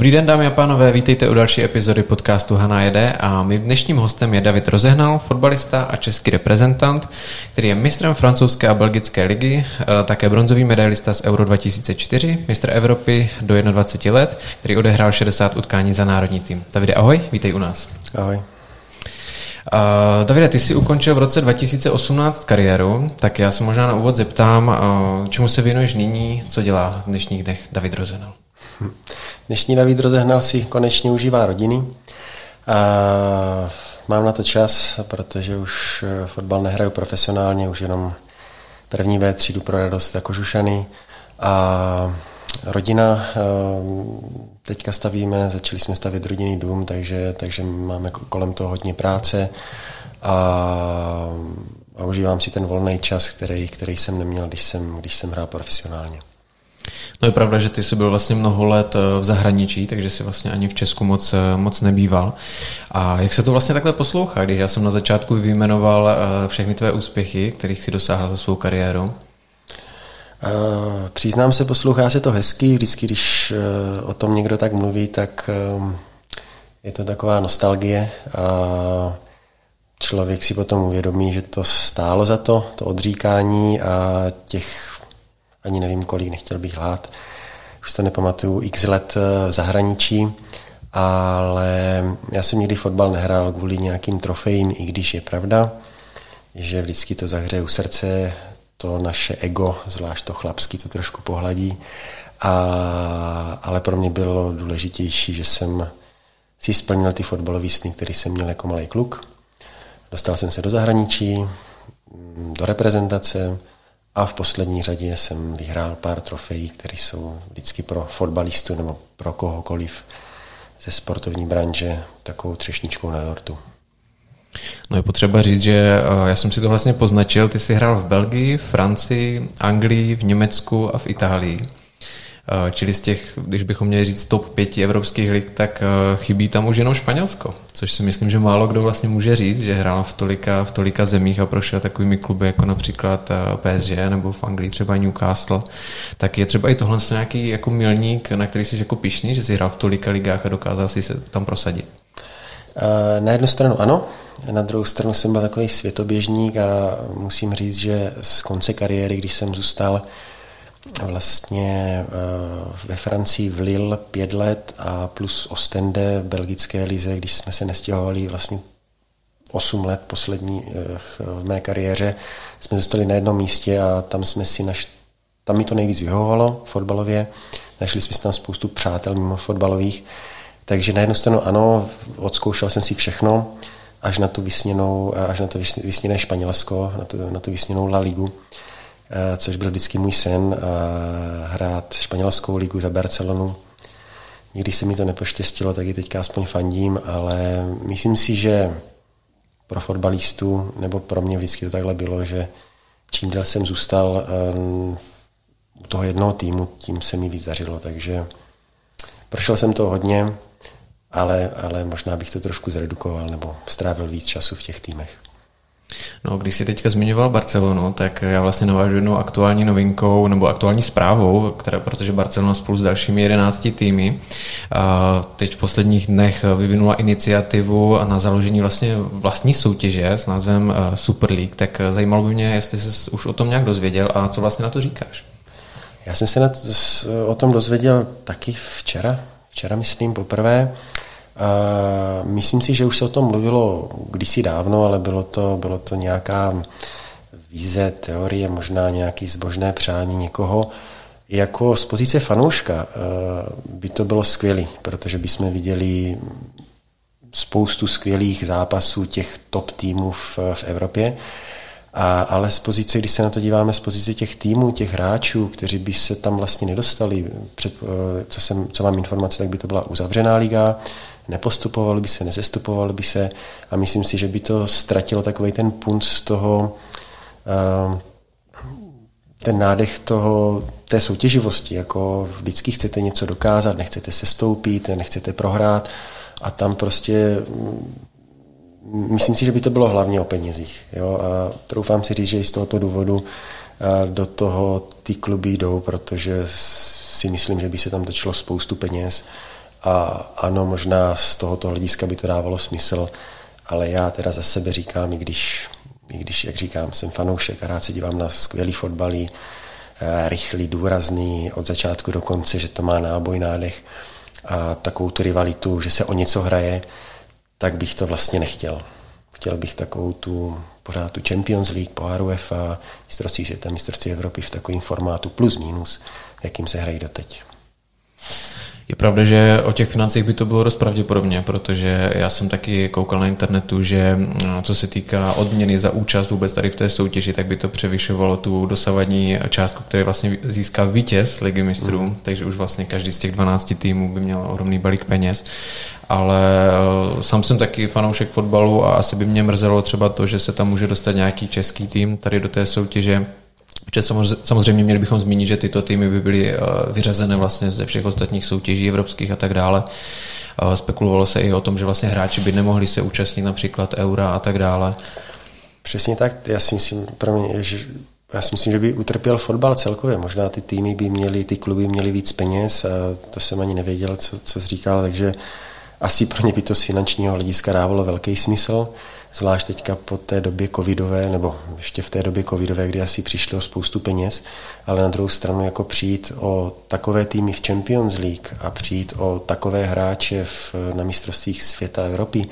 Dobrý den, dámy a pánové, vítejte u další epizody podcastu Hana jede a mým dnešním hostem je David Rozehnal, fotbalista a český reprezentant, který je mistrem francouzské a belgické ligy, eh, také bronzový medailista z Euro 2004, mistr Evropy do 21 let, který odehrál 60 utkání za národní tým. Davide, ahoj, vítej u nás. Ahoj. Uh, Davide, ty jsi ukončil v roce 2018 kariéru, tak já se možná na úvod zeptám, uh, čemu se věnuješ nyní, co dělá v dnešních dnech David Rozenal? Dnešní David rozehnal si konečně užívá rodiny. A mám na to čas, protože už eh, fotbal nehraju profesionálně, už jenom první B třídu pro radost jako Žušany. A rodina, eh, teďka stavíme, začali jsme stavět rodinný dům, takže, takže máme kolem toho hodně práce a, a užívám si ten volný čas, který, který jsem neměl, když jsem, když jsem hrál profesionálně. No je pravda, že ty jsi byl vlastně mnoho let eh, v zahraničí, takže si vlastně ani v Česku moc, eh, moc nebýval. A jak se to vlastně takhle poslouchá, když já jsem na začátku vyjmenoval eh, všechny tvé úspěchy, kterých si dosáhl za svou kariéru? Uh, přiznám se, poslouchá se to hezky, vždycky, když uh, o tom někdo tak mluví, tak uh, je to taková nostalgie a člověk si potom uvědomí, že to stálo za to, to odříkání a těch ani nevím kolik, nechtěl bych hlát. Už to nepamatuju, x let eh, v zahraničí, ale já jsem nikdy fotbal nehrál kvůli nějakým trofejím, i když je pravda, že vždycky to zahřeje u srdce, to naše ego, zvlášť to chlapský, to trošku pohladí. A, ale pro mě bylo důležitější, že jsem si splnil ty fotbalové sny, který jsem měl jako malý kluk. Dostal jsem se do zahraničí, do reprezentace, a v poslední řadě jsem vyhrál pár trofejí, které jsou vždycky pro fotbalistu nebo pro kohokoliv ze sportovní branže takovou třešničkou na dortu. No je potřeba říct, že eh, já jsem si to vlastně poznačil, ty jsi hrál v Belgii, Francii, Anglii, v Německu a v Itálii. Eh, čili z těch, když bychom měli říct top pěti evropských lig, tak eh, chybí tam už jenom Španělsko, což si myslím, že málo kdo vlastně může říct, že hrál v tolika, v tolika zemích a prošel takovými kluby jako například eh, PSG nebo v Anglii třeba Newcastle. Tak je třeba i tohle nějaký jako milník, na který jsi jako pišný, že jsi hrál v tolika ligách a dokázal si se tam prosadit. Na jednu stranu ano, na druhou stranu jsem byl takový světoběžník a musím říct, že z konce kariéry, když jsem zůstal vlastně eh, ve Francii v Lille pět let a plus Ostende v belgické lize, když jsme se nestěhovali vlastně 8 let poslední eh, v mé kariéře, jsme zůstali na jednom místě a tam jsme si naš, tam mi to nejvíc vyhovovalo fotbalově. Našli jsme si tam spoustu přátel mimo fotbalových. Takže na jednu stranu ano, odzkoušel jsem si všechno, až na tu vysněnou, až na to vysněné Španělsko, na tu, na tu vysněnou La Ligu. Eh, což byl vždycky můj sen, hrát španělskou ligu za Barcelonu. Nikdy se mi to nepoštěstilo, tak i teďka aspoň fandím, ale myslím si, že pro fotbalistu, nebo pro mě vždycky to takhle bylo, že čím déle jsem zůstal eh, u toho jednoho týmu, tím se mi víc dařilo, takže prošel jsem to hodně, ale, ale možná bych to trošku zredukoval nebo strávil víc času v těch týmech. No, když jsi teďka zmiňoval Barcelonu, tak já vlastně navážu jednou aktuální novinkou nebo aktuální zprávou, která, protože Barcelona spolu s dalšími 11 týmy teď v posledních dnech vyvinula iniciativu na založení vlastně vlastní soutěže s názvem Super League, tak zajímalo by mě, jestli jsi už o tom nějak dozvěděl a co vlastně na to říkáš. Já jsem se na to, o tom dozvěděl taky včera, včera myslím poprvé. Myslím si, že už se o tom mluvilo kdysi dávno, ale bylo to, bylo to nějaká víze, teorie, možná nějaký zbožné přání někoho. Jako z pozice fanouška eh, by to bylo skvělé, protože bychom viděli spoustu skvělých zápasů těch top týmů v, v Evropě. A, ale z pozice, když se na to díváme z pozice těch týmů, těch hráčů, kteří by se tam vlastně nedostali, před, eh, co, jsem, co mám informace, tak by to byla uzavřená liga, nepostupovali by se, nezestupovali by se a myslím si, že by to ztratilo takový ten punt z toho, eh, ten nádech toho, té soutěživosti, jako vždycky chcete něco dokázat, nechcete se stoupit, nechcete prohrát a tam prostě mm, myslím si, že by to bylo hlavně o penězích. Jo? A troufám si říct, že i z tohoto důvodu do toho ty kluby jdou, protože si myslím, že by se tam točilo spoustu peněz A ano, možná z tohoto hlediska by to dávalo smysl, ale já teda za sebe říkám, i když, i když jak říkám, jsem fanoušek a rád se dívám na skvělý fotbalí, eh, rychlý, důrazný, od začátku do konce, že to má náboj, nádech a takovou tu rivalitu, že se o něco hraje, tak bych to vlastně nechtěl. Chtěl bych takovou tu pořád tu Champions League, pohár UEFA, mistrovství světa, mistrovství Evropy v takovém formátu plus minus, jakým se hrají doteď. Je pravda, že o těch financích by to bylo dost pravděpodobně, protože já jsem taky koukal na internetu, že mm, co se týká odměny za účast vůbec tady v té soutěži, tak by to převyšovalo tu dosavadní částku, který vlastně získá vítěz ligy mistrů, mm. takže už vlastně každý z těch 12 týmů by měl ohromný balík peněz. Ale eh, sám jsem taky fanoušek fotbalu a asi by mě mrzelo třeba to, že se tam může dostat nějaký český tým tady do té soutěže, Protože samozřejmě měli bychom zmínit, že tyto týmy by byly eh, vyřazené vlastně ze všech ostatních soutěží evropských a tak dále. Eh, spekulovalo se i o tom, že vlastně hráči by nemohli se účastnit například eura a tak dále. Přesně tak, já si myslím, pro mě, že já si myslím, že by utrpěl fotbal celkově. Možná ty týmy by měly, ty kluby měly víc peněz a to jsem ani nevěděl, co, co jsi říkal, takže asi pro ně by to z finančního hlediska dávalo velký smysl, zvlášť teďka po té době covidové, nebo ještě v té době covidové, kdy asi přišlo o spoustu peněz, ale na druhou stranu jako přijít o takové týmy v Champions League a přijít o takové hráče v, na mistrovstvích světa Evropy,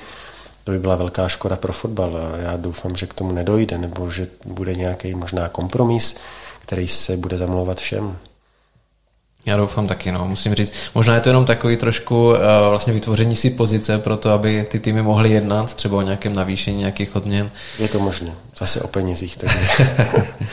to by byla velká škoda pro fotbal a já doufám, že k tomu nedojde, nebo že bude nějaký možná kompromis, který se bude zamlouvat všem. Já doufám taky, no. Musím říct, možná je to jenom takový trošku uh, vlastně vytvoření si pozice pro to, aby ty týmy mohly jednat, třeba o nějakém navýšení nějakých odměn. Je to možné, zase o penězích. Takže.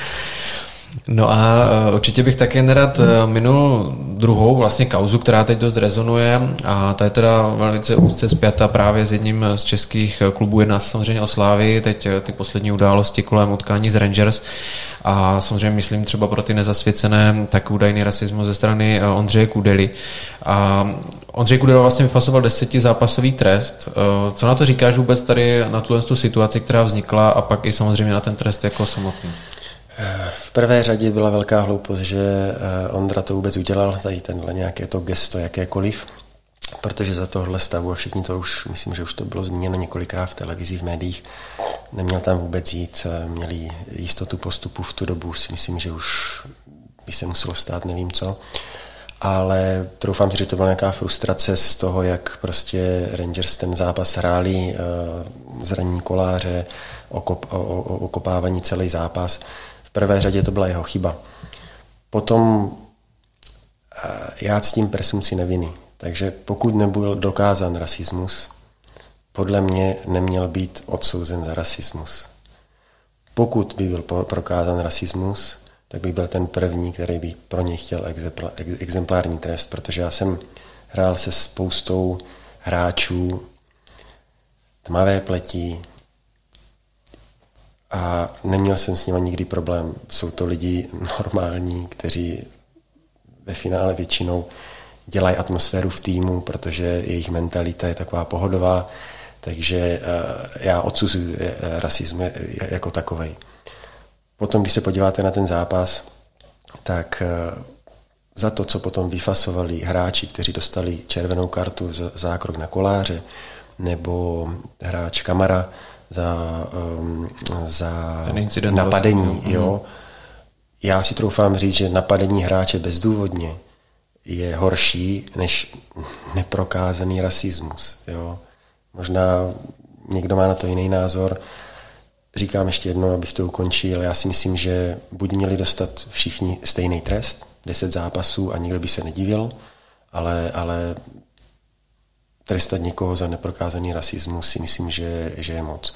No a uh, určitě bych také nerad uh, minul druhou vlastně kauzu, která teď dost rezonuje a ta je teda velice úzce zpěta právě s jedním z českých klubů, jedná samozřejmě o Slávy, teď ty poslední události kolem utkání z Rangers a samozřejmě myslím třeba pro ty nezasvěcené tak údajný rasismus ze strany eh, Ondřeje Kudely. A Ondřej Kudela vlastně vyfasoval desetizápasový trest. Eh, co na to říkáš vůbec tady na tuhle tu situaci, která vznikla a pak i samozřejmě na ten trest jako samotný? V prvé řadě byla velká hloupost, že eh, Ondra to vůbec udělal, tady tenhle nějaké to gesto, jakékoliv, protože za tohle stavu, a všichni to už, myslím, že už to bylo zmíněno několikrát v televizi, v médiích, neměl tam vůbec jít, eh, měli jistotu postupu v tu dobu, si myslím, že už by se muselo stát nevím co. Ale troufám si, že to byla nějaká frustrace z toho, jak prostě Rangers ten zápas hráli, eh, zranění koláře, okop, okopávání celý zápas. Prvé řadě to byla jeho chyba. Potom eh, já s tím presumci neviny. Takže pokud nebyl dokázán rasismus, podle mě neměl být odsouzen za rasismus. Pokud by byl prokázán rasismus, tak by byl ten první, který by pro něj chtěl exemplární trest, protože já jsem hrál se spoustou hráčů tmavé pletí a neměl jsem s nimi nikdy problém. Jsou to lidi normální, kteří ve finále většinou dělají atmosféru v týmu, protože jejich mentalita je taková pohodová, takže eh, já odsuzuji eh, rasismus jako takový. Potom, když se podíváte na ten zápas, tak eh, za to, co potom vyfasovali hráči, kteří dostali červenou kartu za zákrok na koláře, nebo hráč Kamara za, um, za napadení, vlastně. jo. Mhm. Já si troufám říct, že napadení hráče bezdůvodně je horší než neprokázaný rasismus. Jo. Možná někdo má na to jiný názor. Říkám ještě jednou, abych to ukončil. Já si myslím, že buď měli dostat všichni stejný trest, 10 zápasů a nikdo by se nedivil, ale, ale trestat někoho za neprokázaný rasismus si myslím, že, že je moc.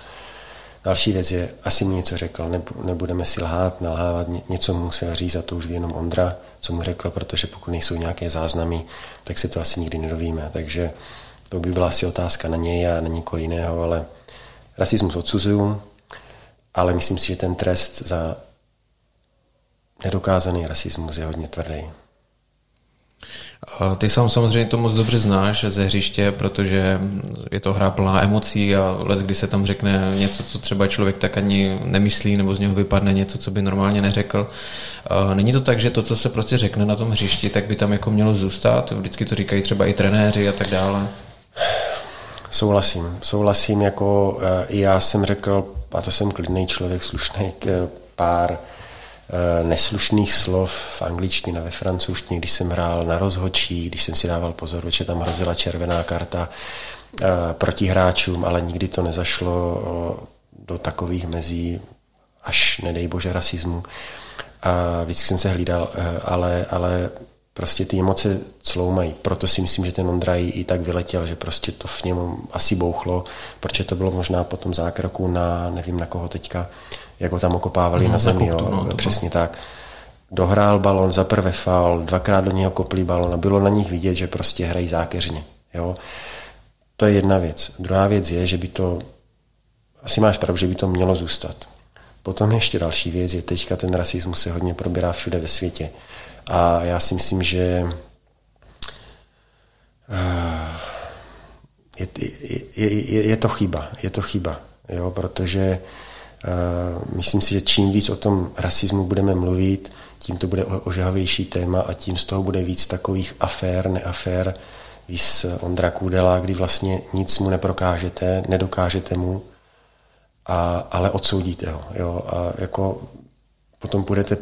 Další věc je, asi mu něco řekl, nebudeme si lhát, nalhávat, něco mu musel říct a to už ví jenom Ondra, co mu řekl, protože pokud nejsou nějaké záznamy, tak se to asi nikdy nedovíme. Takže to by byla asi otázka na něj a na někoho jiného, ale rasismus odsuzuju, ale myslím si, že ten trest za nedokázaný rasismus je hodně tvrdý. Ty sám samozřejmě to moc dobře znáš ze hřiště, protože je to hra plná emocí a les, kdy se tam řekne něco, co třeba člověk tak ani nemyslí, nebo z něho vypadne něco, co by normálně neřekl. Není to tak, že to, co se prostě řekne na tom hřišti, tak by tam jako mělo zůstat? Vždycky to říkají třeba i trenéři a tak dále. Souhlasím. Souhlasím, jako eh, i já jsem řekl, a to jsem klidný člověk, slušný, pár Eh, neslušných slov v angličtině, ve francouzštině, když jsem hrál na rozhočí, když jsem si dával pozor, že tam hrozila červená karta eh, proti hráčům, ale nikdy to nezašlo eh, do takových mezí, až nedej bože rasismu. A vždycky jsem se hlídal, ale, ale prostě ty emoce cloumají. Proto si myslím, že ten Ondraj i tak vyletěl, že prostě to v něm asi bouchlo, protože to bylo možná po tom zákroku na, nevím na koho teďka, jak ho tam okopávali no, na zemi. Jo. No, Přesně tak. Dohrál balon, za prvé faul, dvakrát do něho koplí balon a bylo na nich vidět, že prostě hrají zákeřně. Jo. To je jedna věc. Druhá věc je, že by to, asi máš pravdu, že by to mělo zůstat. Potom ještě další věc je, teďka ten rasismus se hodně probírá všude ve světě. A já si myslím, že eh, je, je, je, je to chyba. Je to chyba, jo, protože Myslím si, že čím víc o tom rasismu budeme mluvit, tím to bude ožahavější téma a tím z toho bude víc takových afér, neafér, víc Ondra Kůdela, kdy vlastně nic mu neprokážete, nedokážete mu, a, ale odsoudíte ho. Jo? A jako potom půjdete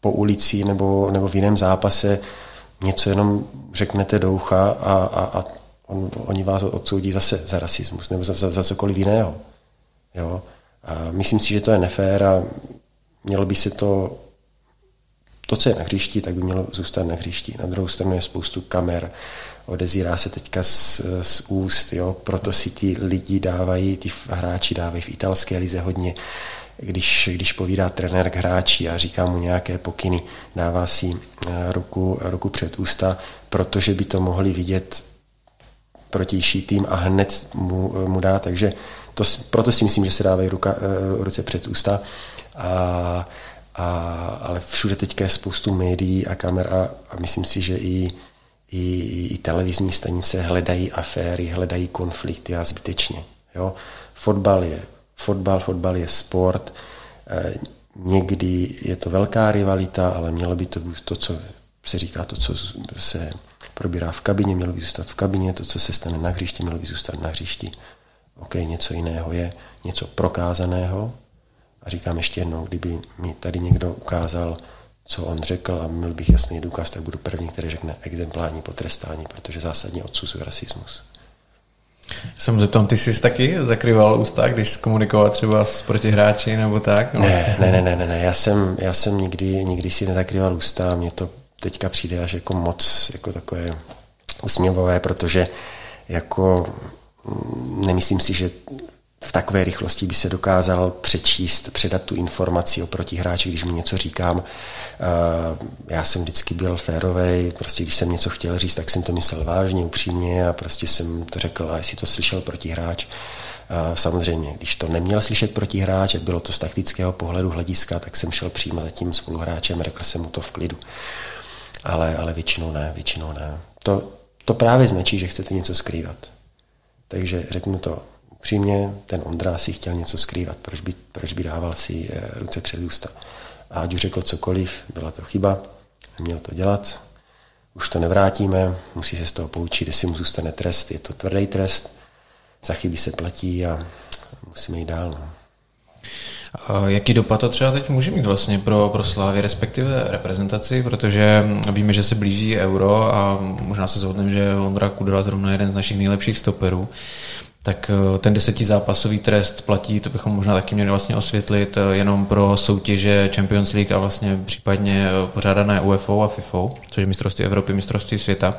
po ulici nebo, nebo v jiném zápase, něco jenom řeknete do ucha a, a, a on, oni vás odsoudí zase za rasismus nebo za, za, za cokoliv jiného. Jo? A myslím si, že to je nefér a mělo by se to, to, co je na hřišti, tak by mělo zůstat na hřišti. Na druhou stranu je spoustu kamer, odezírá se teďka z, z úst, jo? proto si ti lidi dávají, ty hráči dávají v italské lize hodně, když, když povídá trenér k hráči a říká mu nějaké pokyny, dává si eh, ruku, ruku před ústa, protože by to mohli vidět protější tým a hned mu, mu dá, takže to, proto si myslím, že se dávají ruka, eh, ruce před ústa. A, a, ale všude teďka je spoustu médií a kamer a, a myslím si, že i, i, i televizní stanice hledají aféry, hledají konflikty a zbytečně. Jo? Fotbal je fotbal, fotbal je sport. E, někdy je to velká rivalita, ale mělo by to být to, co se říká, to, co se probírá v kabině, mělo by zůstat v kabině, to, co se stane na hřišti, mělo by zůstat na hřišti. OK, něco jiného je něco prokázaného. A říkám ještě jednou, kdyby mi tady někdo ukázal, co on řekl a měl bych jasný důkaz, tak budu první, který řekne exemplární potrestání, protože zásadně odsuzuje rasismus. Jsem zeptám, ty jsi taky zakryval ústa, když komunikoval třeba s protihráči nebo tak? No? Ne, ne, ne, ne, ne, já jsem, já jsem nikdy, nikdy si nezakryval ústa, mně to teďka přijde až jako moc jako takové usměvové, protože jako nemyslím si, že v takové rychlosti by se dokázal přečíst, předat tu informaci o protihráči, když mu něco říkám. Eh, já jsem vždycky byl férový, prostě když jsem něco chtěl říct, tak jsem to myslel vážně, upřímně a prostě jsem to řekl, a jestli to slyšel protihráč. Eh, samozřejmě, když to neměl slyšet protihráč, bylo to z taktického pohledu hlediska, tak jsem šel přímo za tím spoluhráčem a řekl jsem mu to v klidu. Ale, ale většinou ne, většinou ne. To, to právě značí, že chcete něco skrývat. Takže řeknu to upřímně, ten Ondra si chtěl něco skrývat, proč by, proč by dával si eh, ruce před ústa. A ať už řekl cokoliv, byla to chyba, neměl to dělat, už to nevrátíme, musí se z toho poučit, jestli mu zůstane trest, je to tvrdý trest, za chyby se platí a musíme jít dál. No. Jaký dopad to třeba teď může mít vlastně pro, pro Slávy, respektive reprezentaci, protože víme, že se blíží euro a možná se zhodneme, že Ondra Kudela zrovna jeden z našich nejlepších stoperů tak eh, ten desetizápasový trest platí, to bychom možná taky měli vlastně osvětlit eh, jenom pro soutěže Champions League a vlastně případně eh, pořádané UFO a FIFO, což je mistrovství Evropy, mistrovství světa.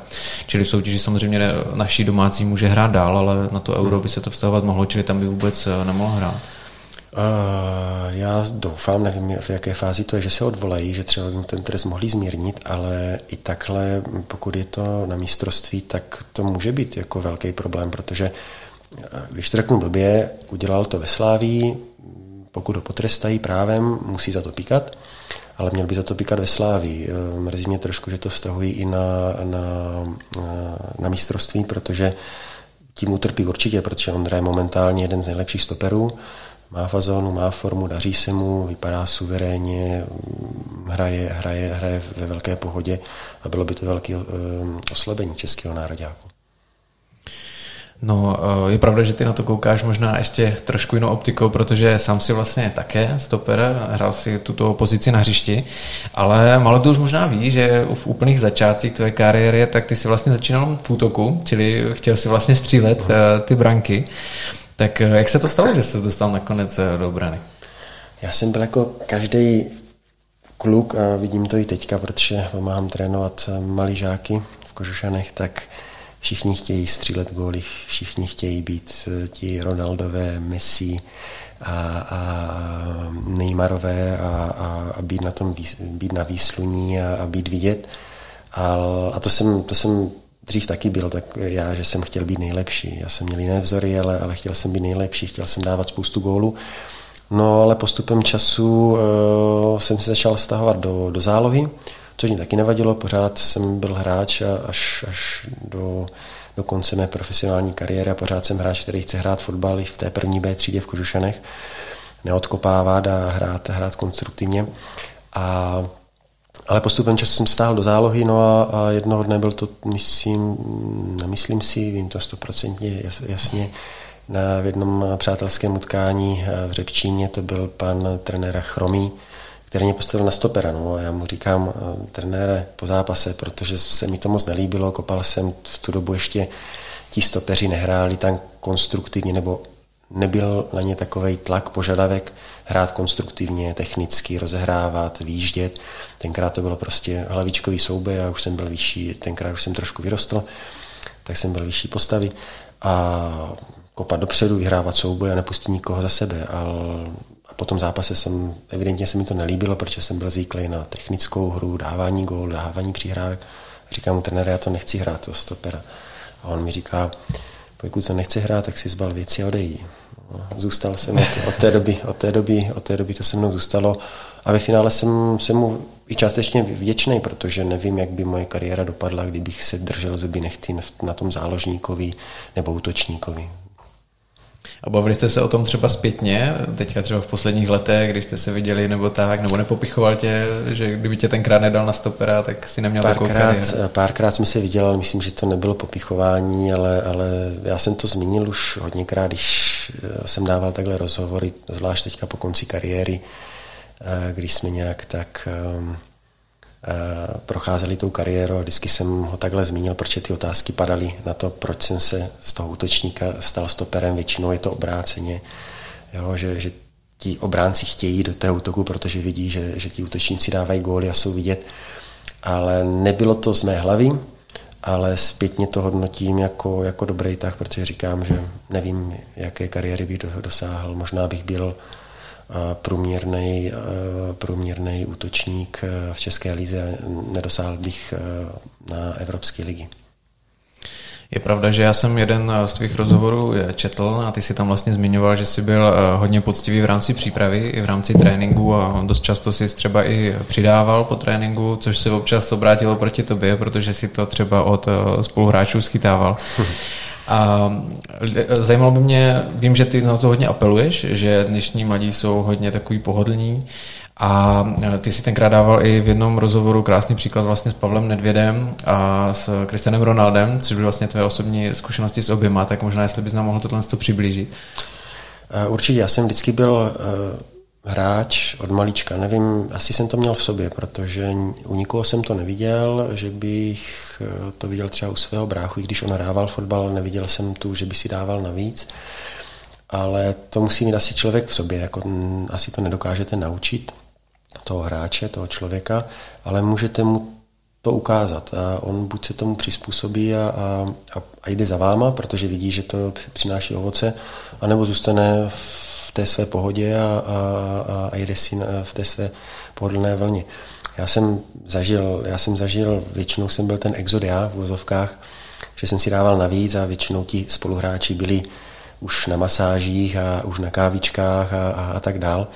Čili v soutěži samozřejmě naší domácí může hrát dál, ale na to euro by se to vztahovat mohlo, čili tam by vůbec nemohl hrát. Já doufám, nevím v jaké fázi to je, že se odvolají, že třeba ten trest mohli zmírnit, ale i takhle, pokud je to na mistrovství, tak to může být jako velký problém, protože když to řeknu blbě, udělal to ve Sláví, pokud ho potrestají právem, musí za to píkat, ale měl by za to pikat ve Sláví. Mrzí mě trošku, že to vztahují i na, na, na mistrovství, protože tím utrpí určitě, protože on je momentálně jeden z nejlepších stoperů, má fazónu, má formu, daří se mu, vypadá suverénně, hraje, hraje, hraje ve velké pohodě a bylo by to velké oslabení českého nároďáku. No, eh, je pravda, že ty na to koukáš možná ještě trošku jinou optikou, protože sám si vlastně také stoper, hrál si tuto pozici na hřišti, ale malo to už možná ví, že v úplných začátcích tvé kariéry, tak ty si vlastně začínal v útoku, čili chtěl si vlastně střílet eh, ty branky. Tak eh, jak se to stalo, že jsi dostal nakonec do obrany? Já jsem byl jako každý kluk a vidím to i teďka, protože pomáhám trénovat malý žáky v Kožušanech, tak Všichni chtějí střílet góly, všichni chtějí být eh, ti Ronaldové, Messi a, a Neymarové a, a, a být, na tom, být na výsluní a, a být vidět. A, a to, jsem, to jsem dřív taky byl, tak já, že jsem chtěl být nejlepší. Já jsem měl jiné vzory, ale, ale chtěl jsem být nejlepší, chtěl jsem dávat spoustu gólů. No ale postupem času uh, jsem se začal stahovat do, do zálohy což mi taky nevadilo, pořád jsem byl hráč až, až do, do konce mé profesionální kariéry a pořád jsem hráč, který chce hrát fotbal i v té první B třídě v Kožušanech, neodkopávat a hrát, hrát konstruktivně. A ale postupem času jsem stál do zálohy, no a, a jednoho dne byl to, myslím, nemyslím si, vím to stoprocentně jasně, na v jednom přátelském utkání v Řepčíně to byl pan trenér Chromý, který mě postavil na stopera. No. A já mu říkám, eh, trenére, po zápase, protože se mi to moc nelíbilo, kopal jsem v tu dobu ještě ti stopeři nehráli tam konstruktivně, nebo nebyl na ně takový tlak, požadavek hrát konstruktivně, technicky, rozehrávat, výjíždět. Tenkrát to bylo prostě hlavičkový souboj, já už jsem byl vyšší, tenkrát už jsem trošku vyrostl, tak jsem byl vyšší postavy a kopat dopředu, vyhrávat souboj a nepustit nikoho za sebe. Ale po tom zápase jsem, evidentně se mi to nelíbilo, protože jsem byl zvyklý na technickou hru, dávání gól, dávání přihrávek. Říkám mu, trenére, já to nechci hrát, to stopera. A on mi říká, pokud to nechci hrát, tak si zbal věci a odejdi. Zůstal jsem od, od, té doby, od té doby, od té doby to se mnou zůstalo. A ve finále jsem, jsem mu i částečně vděčný, protože nevím, jak by moje kariéra dopadla, kdybych se držel zuby nechty na tom záložníkovi nebo útočníkovi. A bavili jste se o tom třeba zpětně, teďka třeba v posledních letech, když jste se viděli nebo tak, nebo nepopichoval tě, že kdyby tě tenkrát nedal na stopera, tak si neměl párkrát, takovou kariéru? Párkrát jsme se viděli, ale myslím, že to nebylo popichování, ale, ale já jsem to zmínil už hodněkrát, když eh, jsem dával takhle rozhovory, zvlášť teďka po konci kariéry, eh, když jsme nějak tak Eh, procházeli tou kariéru a vždycky jsem ho takhle zmínil, protože ty otázky padaly na to, proč jsem se z toho útočníka stal stoperem, většinou je to obráceně, jo, že, že ti obránci chtějí do toho útoku, protože vidí, že, že ti útočníci dávají góly a jsou vidět, ale nebylo to z mé hlavy, ale zpětně to hodnotím jako, jako dobrý tah, protože říkám, že nevím, jaké kariéry bych dosáhl. Možná bych byl průměrný, průměrný útočník v České lize, nedosáhl bych na Evropské ligy. Je pravda, že já jsem jeden z tvých rozhovorů četl a ty si tam vlastně zmiňoval, že jsi byl hodně poctivý v rámci přípravy i v rámci tréninku a dost často si třeba i přidával po tréninku, což se občas obrátilo proti tobě, protože si to třeba od spoluhráčů schytával. A zajímalo by mě, vím, že ty na to hodně apeluješ, že dnešní mladí jsou hodně takový pohodlní a ty si tenkrát dával i v jednom rozhovoru krásný příklad vlastně s Pavlem Nedvědem a s Kristianem Ronaldem, což byly vlastně tvé osobní zkušenosti s oběma, tak možná jestli bys nám mohl tohle přiblížit. Určitě, já jsem vždycky byl hráč od malička. Nevím, asi jsem to měl v sobě, protože u nikoho jsem to neviděl, že bych eh, to viděl třeba u svého bráchu, i když on hrával fotbal, neviděl jsem tu, že by si dával navíc. Ale to musí mít asi člověk v sobě, jako asi to nedokážete naučit toho hráče, toho člověka, ale můžete mu to ukázat a on buď se tomu přizpůsobí a, a, a jde za váma, protože vidí, že to přináší ovoce, anebo zůstane v té své pohodě a, a, a jede si na, v té své pohodlné vlně. Já jsem zažil, já jsem zažil, většinou jsem byl ten exodia v vozovkách, že jsem si dával navíc a většinou ti spoluhráči byli už na masážích a už na kávičkách a, a, a tak dál.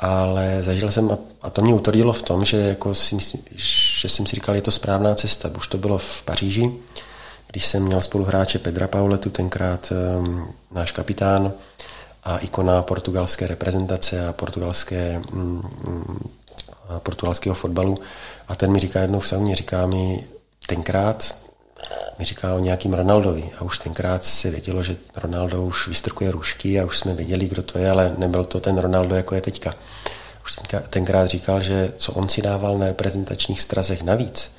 ale zažil jsem, a to mě utvrdilo v tom, že, jako si že jsem si říkal, je to správná cesta. Už to bylo v Paříži, když jsem měl spoluhráče Pedra Pauletu, tenkrát um, náš kapitán a ikona portugalské reprezentace a portugalské, um, portugalského fotbalu. A ten mi říká jednou v sauně, říká mi, tenkrát mi říká o nějakým Ronaldovi a už tenkrát se vědělo, že Ronaldo už vystrkuje růžky a už jsme věděli, kdo to je, ale nebyl to ten Ronaldo, jako je teďka. Už tenkrát říkal, že co on si dával na reprezentačních strazech navíc,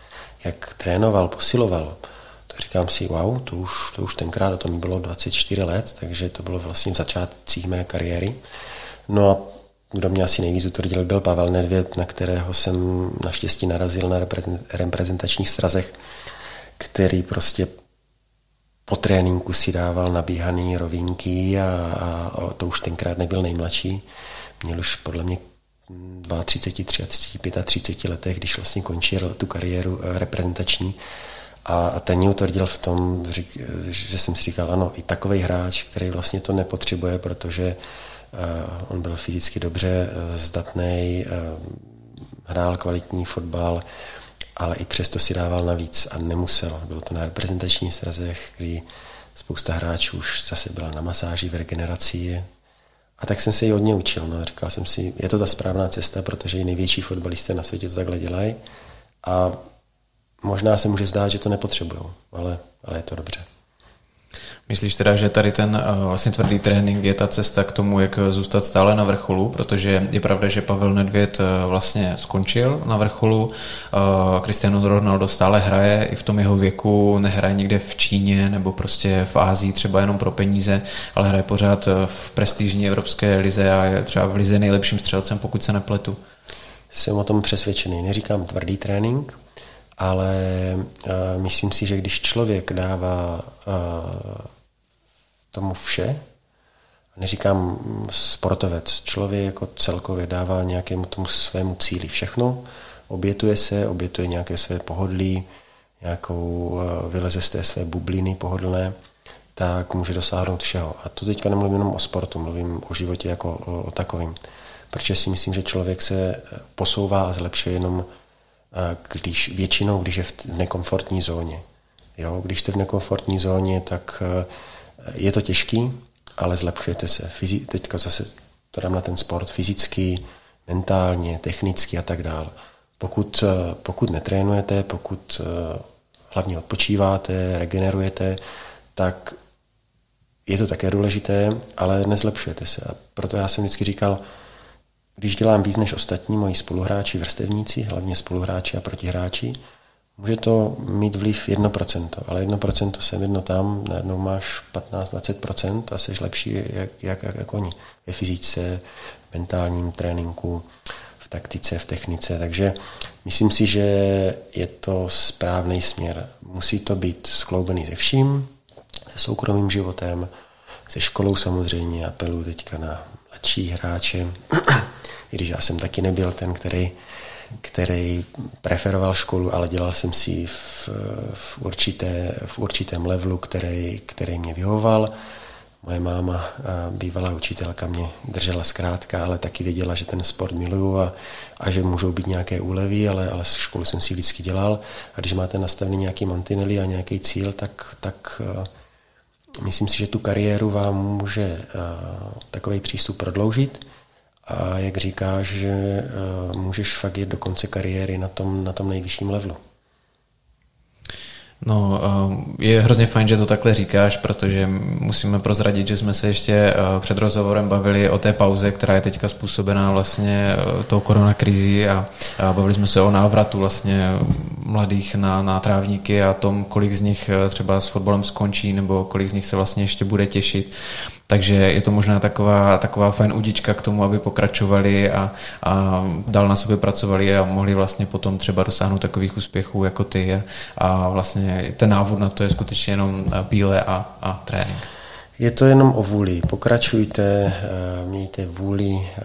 jak trénoval, posiloval, říkám si, wow, to už, to už tenkrát, to mi bylo 24 let, takže to bylo vlastně v začátcích mé kariéry. No a kdo mě asi nejvíc utvrdil, byl Pavel Nedvěd, na kterého jsem naštěstí narazil na reprezentačních strazech který prostě po tréninku si dával nabíhaný rovinky a, a to už tenkrát nebyl nejmladší. Měl už podle mě 32, 33, 35 letech, když vlastně končil tu kariéru eh, reprezentační. A, ten mě utvrdil v tom, že jsem si říkal, ano, i takový hráč, který vlastně to nepotřebuje, protože uh, on byl fyzicky dobře uh, zdatný, uh, hrál kvalitní fotbal, ale i přesto si dával navíc a nemusel. Bylo to na reprezentačních srazech, kdy spousta hráčů už zase byla na masáži v regeneraci. A tak jsem se ji hodně učil. No. Říkal jsem si, je to ta správná cesta, protože i největší fotbalisté na světě to takhle dělají. A možná se může zdát, že to nepotřebují, ale, ale je to dobře. Myslíš teda, že tady ten eh, vlastně tvrdý trénink je ta cesta k tomu, jak zůstat stále na vrcholu, protože je pravda, že Pavel Nedvěd eh, vlastně skončil na vrcholu, eh, Cristiano Ronaldo stále hraje, i v tom jeho věku nehraje někde v Číně nebo prostě v Ázii třeba jenom pro peníze, ale hraje pořád v prestižní evropské lize a je třeba v lize nejlepším střelcem, pokud se nepletu. Jsem o tom přesvědčený. Neříkám tvrdý trénink, ale uh, myslím si, že když člověk dává uh, tomu vše, neříkám sportovec, člověk jako celkově dává nějakému tomu svému cíli všechno, obětuje se, obětuje nějaké své pohodlí, nějakou uh, vyleze z té své bubliny pohodlné, tak může dosáhnout všeho. A to teďka nemluvím jenom o sportu, mluvím o životě jako o, o takovým. Protože si myslím, že člověk se posouvá a zlepšuje jenom když, většinou, když je v nekomfortní zóně. Jo? Když jste v nekomfortní zóně, tak eh, je to těžký, ale zlepšujete se. Fyzi- teďka zase to dám na ten sport fyzicky, mentálně, technicky a tak dále. Pokud, eh, pokud netrénujete, pokud eh, hlavně odpočíváte, regenerujete, tak je to také důležité, ale nezlepšujete se. A proto já jsem vždycky říkal, když dělám víc než ostatní moji spoluhráči, vrstevníci, hlavně spoluhráči a protihráči, může to mít vliv 1%, ale 1% sem, jedno tam, najednou máš 15-20% a jsi lepší jak, jak, jak, jak oni ve fyzice, mentálním tréninku, v taktice, v technice. Takže myslím si, že je to správný směr. Musí to být skloubený se vším, se soukromým životem, se školou samozřejmě, apeluji teďka na mladší hráče, i když já jsem taky nebyl ten, který, který preferoval školu, ale dělal jsem si v, v, určité, v určitém levelu, který, který mě vyhoval. Moje máma, bývalá učitelka, mě držela zkrátka, ale taky věděla, že ten sport miluju a, a že můžou být nějaké úlevy, ale, ale školu jsem si vždycky dělal. A když máte nastavený nějaký mantinely a nějaký cíl, tak, tak myslím si, že tu kariéru vám může takový přístup prodloužit a jak říkáš, že můžeš fakt jít do konce kariéry na tom, na tom nejvyšším levelu. No, je hrozně fajn, že to takhle říkáš, protože musíme prozradit, že jsme se ještě před rozhovorem bavili o té pauze, která je teďka způsobená vlastně tou koronakrizí a bavili jsme se o návratu vlastně mladých na, na trávníky a tom, kolik z nich třeba s fotbalem skončí nebo kolik z nich se vlastně ještě bude těšit. Takže je to možná taková, taková fajn udička k tomu, aby pokračovali a, a dál na sobě pracovali a mohli vlastně potom třeba dosáhnout takových úspěchů jako ty. A, vlastně ten návod na to je skutečně jenom píle a, a trénink. Je to jenom o vůli. Pokračujte, eh, mějte vůli, eh,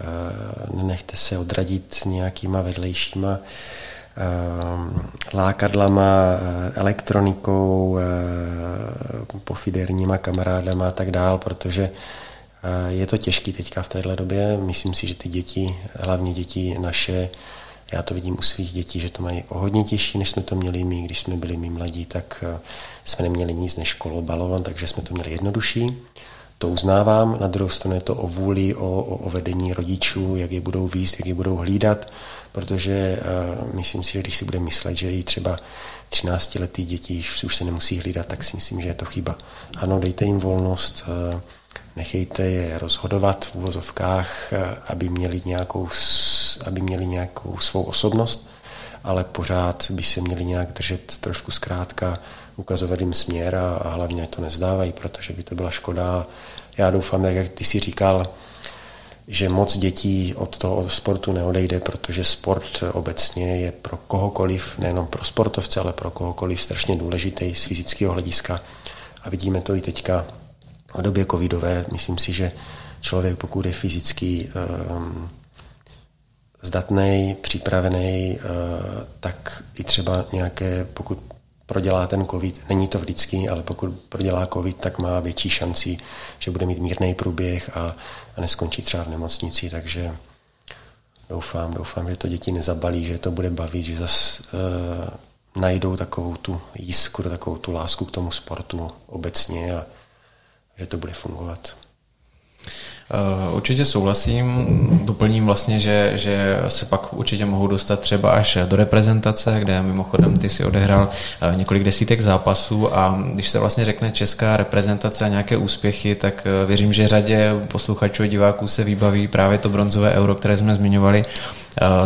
nenechte se odradit nějakýma vedlejšíma Eh, lákadlama, eh, elektronikou, eh, pofiderníma kamarádama a tak dál, protože Je to těžký teďka v téhle době. Myslím si, že ty děti, hlavně děti naše, já to vidím u svých dětí, že to mají o hodně těžší, než jsme to měli my, když jsme byli my mladí, tak eh, jsme neměli nic než kolo, balon, takže jsme to měli jednodušší. To uznávám. Na druhou stranu je to o vůli, o, o, o vedení rodičů, jak je budou výst, jak je budou hlídat, protože uh, myslím si, že když si bude myslet, že i třeba 13-letý děti už se nemusí hlídat, tak si myslím, že je to chyba. Ano, dejte jim volnost, uh, nechejte je rozhodovat v uvozovkách, uh, aby měli nějakou aby měli nějakou svou osobnost, ale pořád by se měli nějak držet trošku zkrátka, ukazovat jim směr a, a hlavně to nezdávají, protože by to byla škoda. Já doufám, jak ty si říkal, že moc dětí od toho sportu neodejde, protože sport obecně je pro kohokoliv, nejenom pro sportovce, ale pro kohokoliv strašně důležitý z fyzického hlediska. A vidíme to i teďka v době covidové. Myslím si, že člověk, pokud je fyzicky um, zdatný, připravený, eh, tak i třeba nějaké, pokud prodělá ten covid, není to vždycky, ale pokud prodělá covid, tak má větší šanci, že bude mít mírný průběh a, a neskončí třeba v nemocnici, takže doufám, doufám, že to děti nezabalí, že to bude bavit, že zase uh, najdou takovou tu jiskru, takovou tu lásku k tomu sportu obecně a že to bude fungovat. Eh, určitě souhlasím, doplním vlastně, že, že se pak určitě mohou dostat třeba až do reprezentace, kde mimochodem ty si odehrál eh, několik desítek zápasů a když se vlastně řekne česká reprezentace a nějaké úspěchy, tak eh, věřím, že řadě posluchačů a diváků se vybaví právě to bronzové euro, které jsme zmiňovali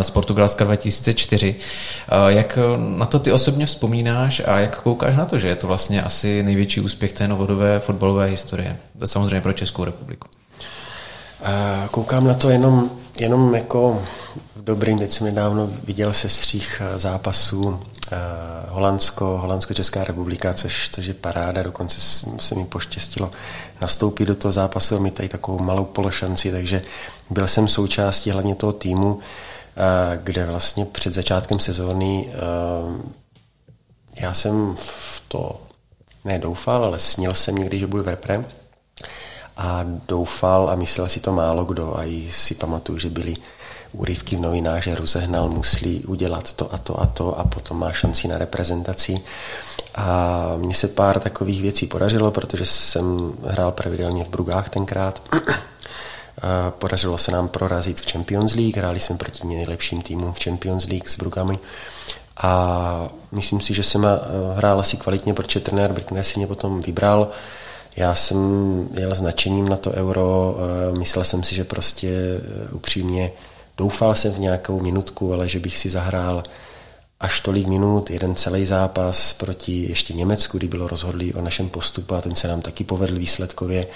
z Portugalska 2004. Jak na to ty osobně vzpomínáš a jak koukáš na to, že je to vlastně asi největší úspěch té novodové fotbalové historie? To samozřejmě pro Českou republiku. A koukám na to jenom, jenom jako v dobrým, teď jsem nedávno viděl se střích eh, zápasů eh, Holandsko, Holandsko-Česká republika, což, což je paráda, dokonce se mi poštěstilo nastoupit do toho zápasu a mít tady takovou malou pološanci, takže byl jsem součástí hlavně toho týmu, eh, kde vlastně před začátkem sezóny já jsem v to nedoufal, ale snil jsem někdy, že budu v repre a doufal a myslel si to málo kdo a i si pamatuju, že byly úryvky v novinách, že rozehnal musí udělat to a to a to a potom má šanci na reprezentaci. A mně se pár takových věcí podařilo, protože jsem hrál pravidelně v Brugách tenkrát. Podařilo se nám prorazit v Champions League, hráli jsme proti nejlepším týmům v Champions League s Brugami. A myslím si, že jsem hrál asi kvalitně, protože trenér Brickner si mě potom vybral. Já jsem jel značením na to euro, eh, myslel jsem si, že prostě eh, upřímně doufal jsem v nějakou minutku, ale že bych si zahrál až tolik minut, jeden celý zápas proti ještě Německu, kdy bylo rozhodlý o našem postupu a ten se nám taky povedl výsledkově.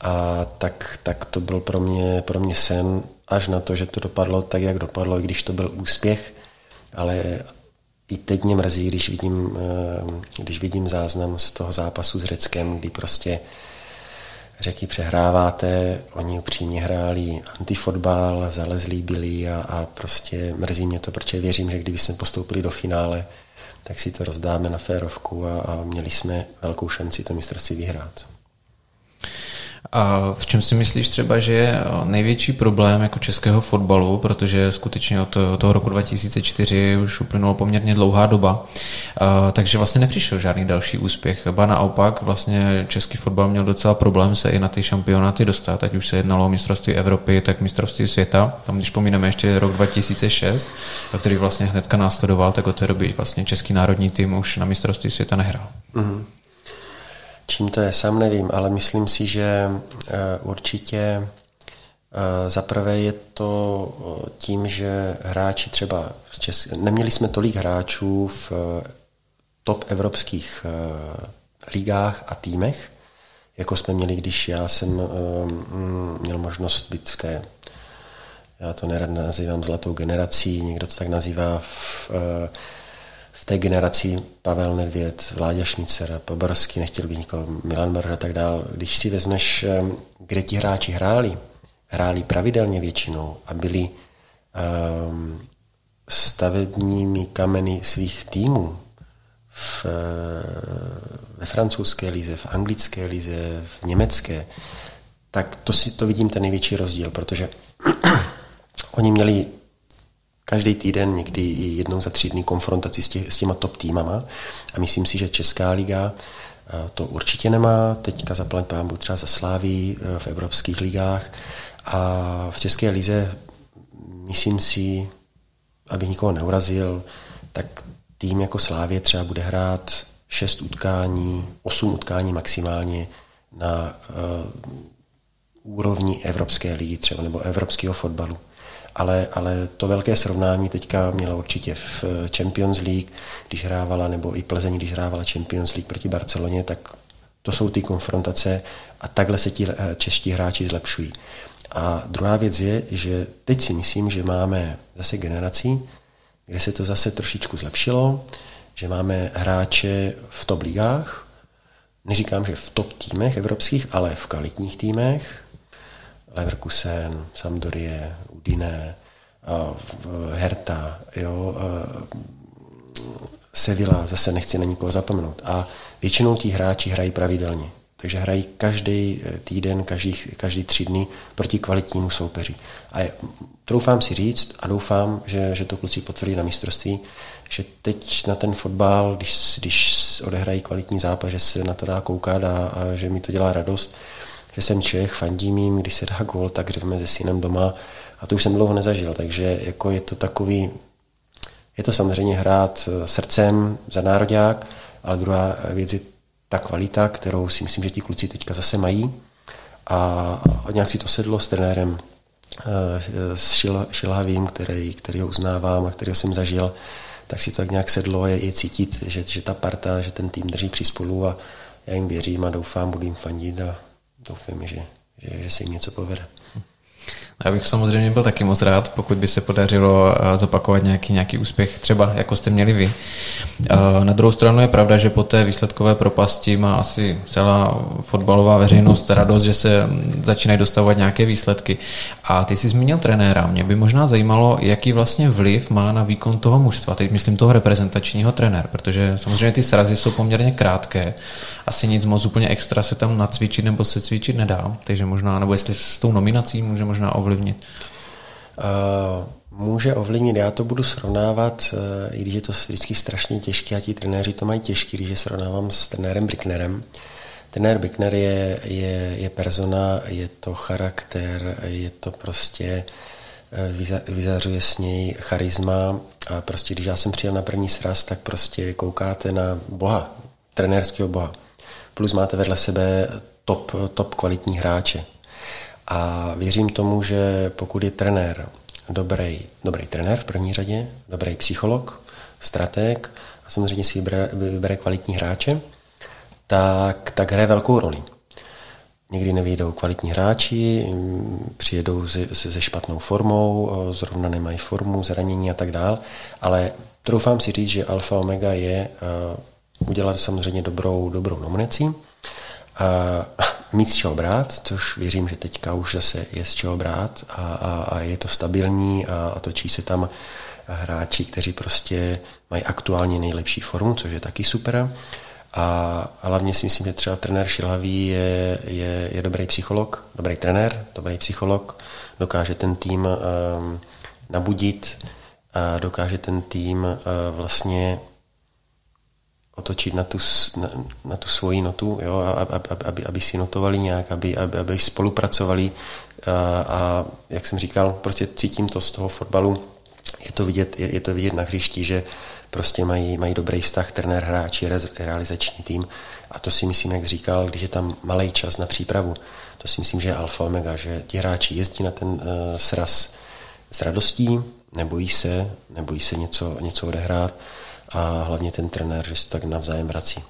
A tak, tak to byl pro mě, pro mě sen, až na to, že to dopadlo tak, jak dopadlo, i když to byl úspěch, ale i teď mě mrzí, když vidím, eh, když vidím záznam z toho zápasu s Řeckem, kdy prostě řeky přehráváte, oni upřímně hráli antifotbal, zalezlí byli a, a prostě mrzí mě to, protože věřím, že kdyby jsme postoupili do finále, tak si to rozdáme na férovku a, a měli jsme velkou šanci to mistrovství vyhrát. A v čem si myslíš třeba, že je největší problém jako českého fotbalu, protože skutečně od toho roku 2004 už uplynulo poměrně dlouhá doba, a, takže vlastně nepřišel žádný další úspěch. Ba naopak, vlastně český fotbal měl docela problém se i na ty šampionáty dostat, ať už se jednalo o mistrovství Evropy, tak mistrovství světa. Tam, když pomíneme ještě rok 2006, který vlastně hnedka následoval, tak od té doby vlastně český národní tým už na mistrovství světa nehrál. Mm-hmm. Čím to je, sám nevím, ale myslím si, že eh, určitě eh, zaprvé je to eh, tím, že hráči třeba z Česk... neměli jsme tolik hráčů v top evropských ligách a týmech, jako jsme měli, když já jsem mm, měl možnost být v té, já to nerad nazývám zlatou generací, někdo to tak nazývá v té generaci Pavel Nedvěd, Vláďa Šmicer, Poborský, nechtěl by nikoho, Milan Barž a tak dál. Když si vezmeš, kde ti hráči hráli, hráli pravidelně většinou a byli um, stavebními kameny svých týmů v, ve francouzské lize, v anglické lize, v německé, tak to si to vidím ten největší rozdíl, protože oni měli každý týden, někdy jednou za tři dny konfrontaci s, tě, s těma top týmama a myslím si, že Česká liga to určitě nemá. Teďka zaplať pán třeba za Sláví eh, v evropských ligách a v České lize myslím si, aby nikoho neurazil, tak tým jako Slávě třeba bude hrát šest utkání, osm utkání maximálně na uh, úrovni Evropské ligy třeba nebo evropského fotbalu. Ale, ale to velké srovnání teďka měla určitě v Champions League, když hrávala, nebo i Plzeň, když hrávala Champions League proti Barceloně, tak to jsou ty konfrontace a takhle se ti eh, čeští hráči zlepšují. A druhá věc je, že teď si myslím, že máme zase generací, kde se to zase trošičku zlepšilo, že máme hráče v top ligách, neříkám, že v top týmech evropských, ale v kvalitních týmech, Leverkusen, Sampdorie, Udine, Herta, jo, Sevilla, zase nechci na nikoho zapomenout. A většinou ti hráči hrají pravidelně. Takže hrají každý eh, týden, každý, každý tři dny proti kvalitnímu soupeři. A je, troufám si říct a doufám, že, že to kluci potvrdí na mistrovství, že teď na ten fotbal, když, když odehrají kvalitní zápas, že se na to dá koukat a, a že mi to dělá radost, že jsem Čech, fandím jim, když se dá gol, tak jdeme se synem doma. A to už jsem dlouho nezažil, takže jako je to takový, je to samozřejmě hrát eh, srdcem za národák, ale druhá věc je ta kvalita, kterou si myslím, že ti kluci teďka zase mají. A nějak si to sedlo s trenérem eh, s Šilhavým, který, který ho uznávám a který jsem zažil, tak si to tak nějak sedlo je, je cítit, že, že ta parta, že ten tým drží při spolu a já jim věřím a doufám, budu jim fandit a doufám, že, že, že se jim něco povede. Já bych samozřejmě byl taky moc rád, pokud by se podařilo eh, zopakovat nějaký, nějaký úspěch, třeba jako jste měli vy. Eh, na druhou stranu je pravda, že po té výsledkové propasti má asi celá fotbalová veřejnost radost, že se mm, začínají dostavovat nějaké výsledky. A ty jsi zmínil trenéra. Mě by možná zajímalo, jaký vlastně vliv má na výkon toho mužstva, teď myslím toho reprezentačního trenéra, protože samozřejmě ty srazy jsou poměrně krátké. Asi nic moc úplně extra se tam nacvičit nebo se cvičit nedá. Takže možná, nebo jestli s tou nominací může možná ovlivnit ovlivnit? Uh, může ovlivnit, já to budu srovnávat, uh, i když je to vždycky strašně těžké a ti trenéři to mají těžké, když je srovnávám s trenérem Bricknerem. Trenér Brickner je, je, je persona, je to charakter, je to prostě eh, vyzařuje s něj charisma a prostě když já jsem přijel na první sraz, tak prostě koukáte na boha, trenérského boha. Plus máte vedle sebe top, top kvalitní hráče. A věřím tomu, že pokud je trenér dobrý, dobrý trenér v první řadě, dobrý psycholog, strateg a samozřejmě si vybere, vybere kvalitní hráče, tak, tak hraje velkou roli. Někdy nevyjdou kvalitní hráči, přijedou se, špatnou formou, zrovna nemají formu, zranění a tak dál, ale troufám si říct, že alfa omega je udělat samozřejmě dobrou, dobrou nominaci, a mít z čeho brát, což věřím, že teďka už zase je z čeho brát a, a, a je to stabilní a, a točí se tam hráči, kteří prostě mají aktuálně nejlepší formu, což je taky super. A hlavně si myslím, že třeba trenér Šilhavý je, je, je dobrý psycholog, dobrý trenér, dobrý psycholog, dokáže ten tým um, nabudit, a dokáže ten tým uh, vlastně otočit na tu, na, na tu svoji notu, jo, aby, aby, aby si notovali nějak, aby, aby, aby spolupracovali. A, a jak jsem říkal, prostě cítím to z toho fotbalu, je to vidět, je, je to vidět na hřišti, že prostě mají, mají dobrý vztah trenér, hráči, realizační tým. A to si myslím, jak říkal, když je tam malý čas na přípravu, to si myslím, že je alfa omega, že ti hráči jezdí na ten uh, sraz s radostí, nebojí se, nebojí se něco, něco odehrát, a hlavně ten trenér, že se tak navzájem vrací.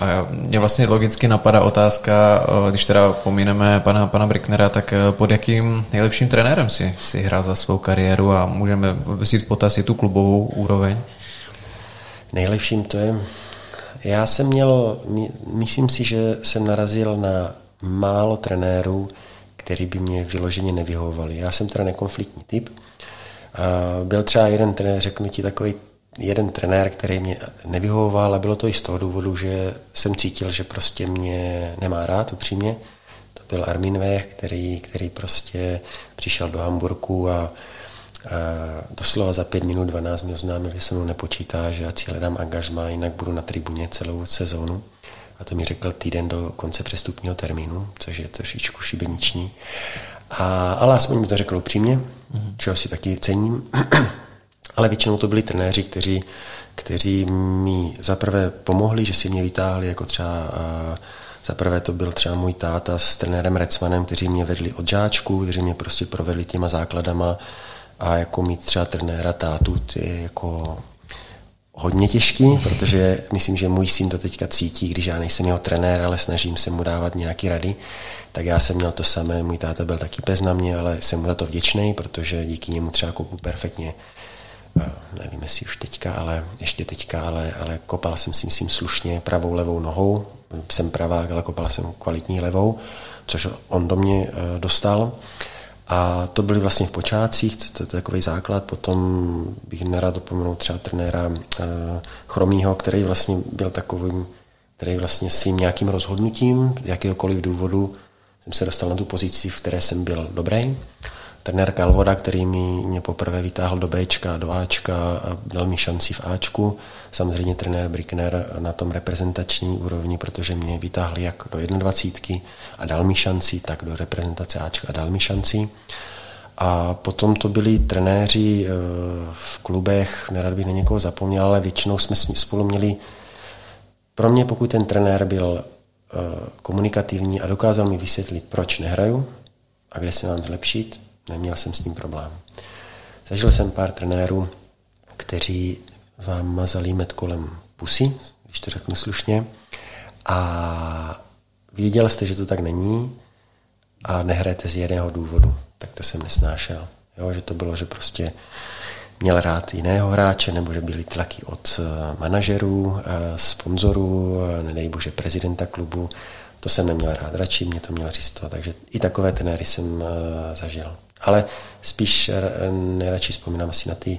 A mě vlastně logicky napadá otázka, když teda pomíneme pana, pana Bricknera, tak e, pod jakým nejlepším trenérem si, si hrál za svou kariéru a můžeme vzít v potaz i tu klubovou úroveň? Nejlepším to je, já jsem měl, myslím si, že jsem narazil na málo trenérů, který by mě vyloženě nevyhovovali. Já jsem teda nekonfliktní typ, byl třeba jeden trenér, řeknu ti takový jeden trenér, který mě nevyhovoval a bylo to i z toho důvodu, že jsem cítil, že prostě mě nemá rád upřímně, byl Armin Vech, který, který prostě přišel do Hamburku a, a doslova za 5 minut 12 mi oznámil, že se mnou nepočítá, že já si hledám angažma, jinak budu na tribuně celou sezónu. A to mi řekl týden do konce přestupního termínu, což je trošičku šibeniční. A, ale aspoň mi to řekl upřímně, mm-hmm. čeho si taky cením. ale většinou to byli trenéři, kteří, kteří mi zaprvé pomohli, že si mě vytáhli, jako třeba zaprvé to byl třeba můj táta s trenérem Recmanem, kteří mě vedli od žáčku, kteří mě prostě provedli těma základama a jako mít třeba trenéra tátu, je jako hodně těžký, protože myslím, že můj syn to teďka cítí, když já nejsem jeho trenér, ale snažím se mu dávat nějaký rady, tak já jsem měl to samé, můj táta byl taky pes na mě, ale jsem mu za to vděčný, protože díky němu třeba kopu perfektně nevím, jestli už teďka, ale ještě teďka, ale, ale kopal jsem si myslím slušně pravou levou nohou, jsem pravák, ale kopal jsem kvalitní levou, což on do mě eh, dostal. A to byly vlastně v počátcích, to, je takový základ, potom bych nerad opomenul třeba trenéra uh, Chromího, který vlastně byl takovým, který vlastně svým nějakým rozhodnutím, jakéhokoliv důvodu, jsem se dostal na tu pozici, v které jsem byl dobrý trenér Kalvoda, který mi, mě poprvé vytáhl do Bčka, do Ačka a dal mi šanci v Ačku. Samozřejmě trenér Brickner na tom reprezentační úrovni, protože mě vytáhl jak do 21 a dal mi šanci, tak do reprezentace Ačka a dal mi šanci. A potom to byli trenéři eh, v klubech, nerad bych na někoho zapomněl, ale většinou jsme spolu měli, pro mě pokud ten trenér byl komunikativní a dokázal mi vysvětlit, proč nehraju a kde se mám zlepšit, Neměl jsem s tím problém. Zažil jsem pár trenérů, kteří vám mazali med kolem pusy, když to řeknu slušně, a věděl jste, že to tak není a nehrajete z jiného důvodu. Tak to jsem nesnášel. Jo, že to bylo, že prostě měl rád jiného hráče, nebo že byly tlaky od eh, manažerů, eh, sponzorů, eh, nedej bože prezidenta klubu. To jsem neměl rád, radši mě to měl říct to. Takže i takové trenéry jsem zažil. Ale spíš nejradši vzpomínám asi na ty,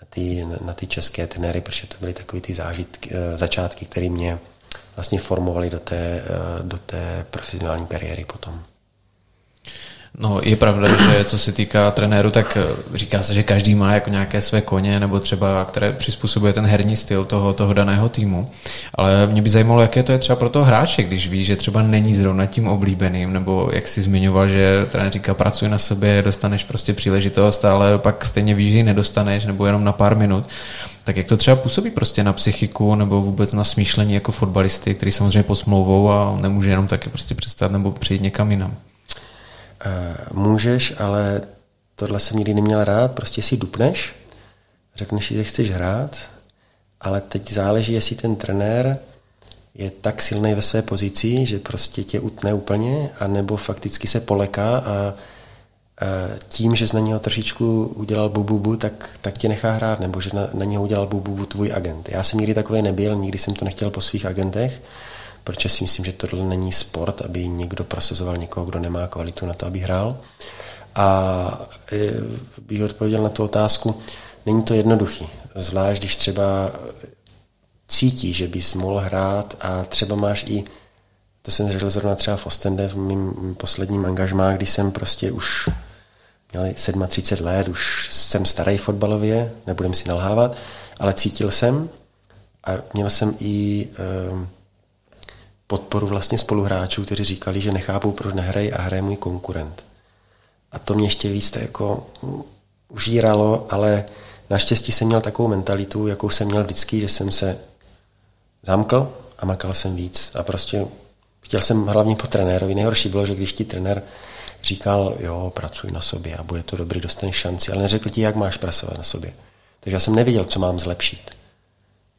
na ty, na ty české trenéry, protože to byly takové ty zážitky, začátky, které mě vlastně formovaly do té, do té profesionální kariéry potom. No, je pravda, že co se týká trenéru, tak eh, říká se, že každý má jako nějaké své koně, nebo třeba, které přizpůsobuje ten herní styl toho, toho daného týmu. Ale mě by zajímalo, jaké to je třeba pro toho hráče, když ví, že třeba není zrovna tím oblíbeným, nebo jak si zmiňoval, že trenér říká, pracuj na sobě, dostaneš prostě příležitost, ale pak stejně víš, že ji nedostaneš, nebo jenom na pár minut. Tak jak to třeba působí prostě na psychiku nebo vůbec na smýšlení jako fotbalisty, který samozřejmě posmlouvou a nemůže jenom taky prostě představit nebo přijít někam jinam? Eh, můžeš, ale tohle jsem nikdy neměl rád, prostě si dupneš, řekneš si, že chceš hrát, ale teď záleží, jestli ten trenér je tak silný ve své pozici, že prostě tě utne úplně, anebo fakticky se poleká a tím, že jsi na něho trošičku udělal bububu, tak, tak tě nechá hrát, nebo že na, na něho udělal bububu tvůj agent. Já jsem nikdy takový nebyl, nikdy jsem to nechtěl po svých agentech, protože si myslím, že tohle není sport, aby někdo prosazoval někoho, kdo nemá kvalitu na to, aby hrál. A e, bych odpověděl na tu otázku, není to jednoduchý. Zvlášť, když třeba cítí, že bys mohl hrát a třeba máš i, to jsem řekl zrovna třeba v Ostende v mým posledním angažmá, kdy jsem prostě už měl 37 let, už jsem starý fotbalově, nebudem si nalhávat, ale cítil jsem a měl jsem i e, podporu vlastně spoluhráčů, kteří říkali, že nechápou, proč nehrají a hraje můj konkurent. A to mě ještě víc jako užíralo, ale naštěstí jsem měl takovou mentalitu, jakou jsem měl vždycky, že jsem se zamkl a makal jsem víc. A prostě chtěl jsem hlavně po trenérovi. Nejhorší bylo, že když ti trenér říkal, jo, pracuj na sobě a bude to dobrý, dostaneš šanci, ale neřekl ti, jak máš pracovat na sobě. Takže já jsem nevěděl, co mám zlepšit.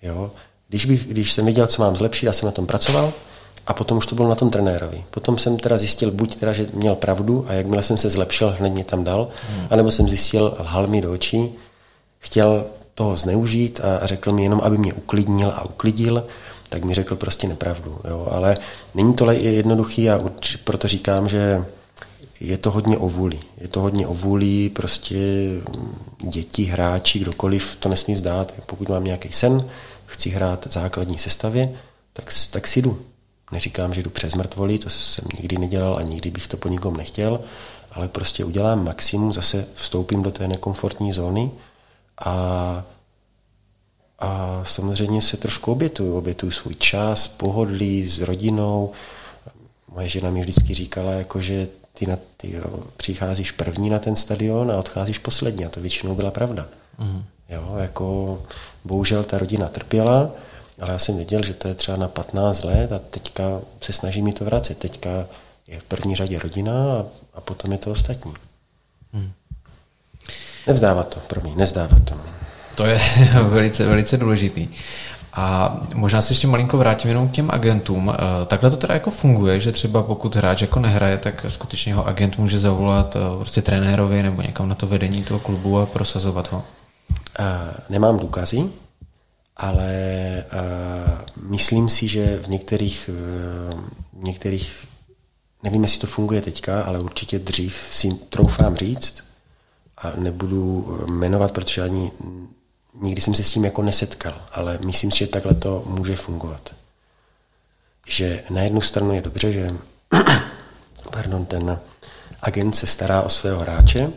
Jo? Když, bych, když jsem věděl, co mám zlepšit, já jsem na tom pracoval, a potom už to bylo na tom trenérovi. Potom jsem teda zjistil buď teda, že měl pravdu a jakmile jsem se zlepšil, hned mě tam dal, hmm. anebo jsem zjistil, lhal mi do očí, chtěl toho zneužít a řekl mi jenom, aby mě uklidnil a uklidil, tak mi řekl prostě nepravdu. Jo. Ale není to jednoduchý a proto říkám, že je to hodně o vůli. Je to hodně o vůli, prostě děti, hráči, kdokoliv to nesmí vzdát. Pokud mám nějaký sen, chci hrát základní sestavě, tak, tak si jdu Neříkám, že jdu přes mrtvolí, to jsem nikdy nedělal a nikdy bych to po nikom nechtěl, ale prostě udělám maximum, zase vstoupím do té nekomfortní zóny a, a samozřejmě se trošku obětuju. Obětuju svůj čas, pohodlí s rodinou. Moje žena mi vždycky říkala, jako, že ty, na, ty jo, přicházíš první na ten stadion a odcházíš poslední. A to většinou byla pravda. Mm. Jo, jako, bohužel ta rodina trpěla, ale já jsem věděl, že to je třeba na 15 let a teďka se snaží mi to vracet. Teďka je v první řadě rodina a, a potom je to ostatní. Hmm. Nevzdávat to, pro mě, nezdávat to. To je velice, velice důležitý. A možná se ještě malinko vrátím jenom k těm agentům. Eh, takhle to teda jako funguje, že třeba pokud hráč jako nehraje, tak skutečně ho agent může zavolat eh, prostě trenérovi nebo někam na to vedení toho klubu a prosazovat ho? A nemám důkazy, ale myslím si, že v některých, v některých, nevím, jestli to funguje teďka, ale určitě dřív si troufám říct, a nebudu jmenovat, protože ani nikdy jsem se s tím jako nesetkal, ale myslím si, že takhle to může fungovat. Že na jednu stranu je dobře, že pardon, ten agent se stará o svého hráče,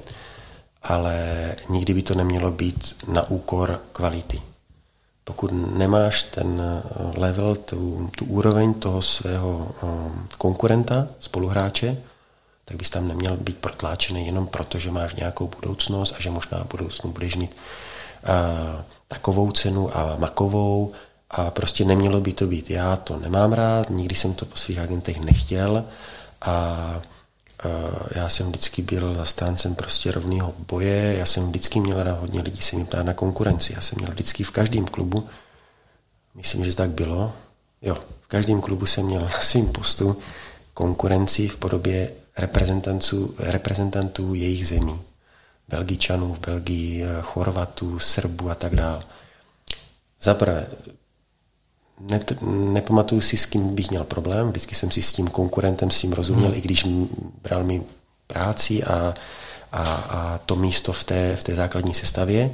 ale nikdy by to nemělo být na úkor kvality. Pokud nemáš ten level, tu, tu úroveň toho svého um, konkurenta, spoluhráče, tak bys tam neměl být protláčený jenom proto, že máš nějakou budoucnost a že možná budoucnu budeš mít a, takovou cenu a makovou a prostě nemělo by to být. Já to nemám rád, nikdy jsem to po svých agentech nechtěl a já jsem vždycky byl zastáncem prostě rovného boje, já jsem vždycky měl na hodně lidí se mi ptá na konkurenci, já jsem měl vždycky v každém klubu, myslím, že tak bylo, jo, v každém klubu jsem měl na svým postu konkurenci v podobě reprezentantů, reprezentantů jejich zemí. Belgičanů v Belgii, Chorvatů, Srbů a tak dále. Zaprvé, ne, nepamatuju si, s kým bych měl problém, vždycky jsem si s tím konkurentem s tím rozuměl, hmm. i když bral mi práci a, a, a to místo v té, v té základní sestavě.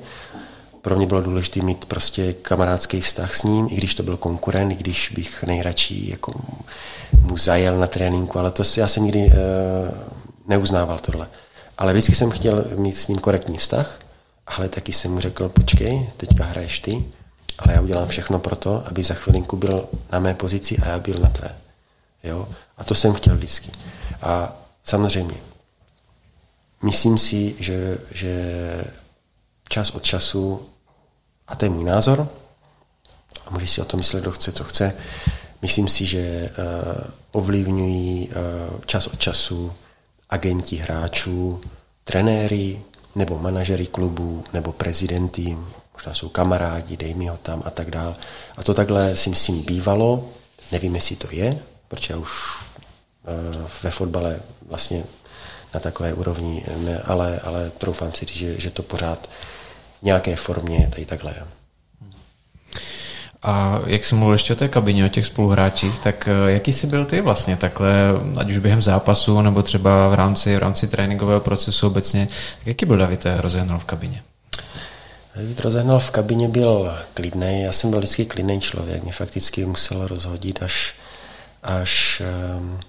Pro mě bylo důležité mít prostě kamarádský vztah s ním, i když to byl konkurent, i když bych nejradši jako mu zajel na tréninku, ale to já jsem nikdy uh, neuznával tohle. Ale vždycky jsem chtěl mít s ním korektní vztah, ale taky jsem mu řekl, počkej, teďka hraješ ty, ale já udělám všechno pro to, aby za chvilinku byl na mé pozici a já byl na tvé. Jo? A to jsem chtěl vždycky. A samozřejmě, myslím si, že, že čas od času, a to je můj názor, a může si o tom myslet, kdo chce, co chce, myslím si, že uh, ovlivňují uh, čas od času agenti hráčů, trenéry, nebo manažery klubů, nebo prezidenty, možná jsou kamarádi, dej mi ho tam a tak dál. A to takhle si myslím bývalo, nevím, jestli to je, protože já už uh, ve fotbale vlastně na takové úrovni, ne, ale, ale troufám si říct, že, že to pořád v nějaké formě tady takhle je. A jak jsem mluvil ještě o té kabině, o těch spoluhráčích, tak eh, jaký jsi byl ty vlastně takhle, ať už během zápasu, nebo třeba v rámci, v rámci tréninkového procesu obecně, tak jaký byl David Rozehnal v kabině? David Rozehnal v kabině byl klidný, já jsem byl vždycky klidný člověk, mě fakticky musel rozhodit až, až um,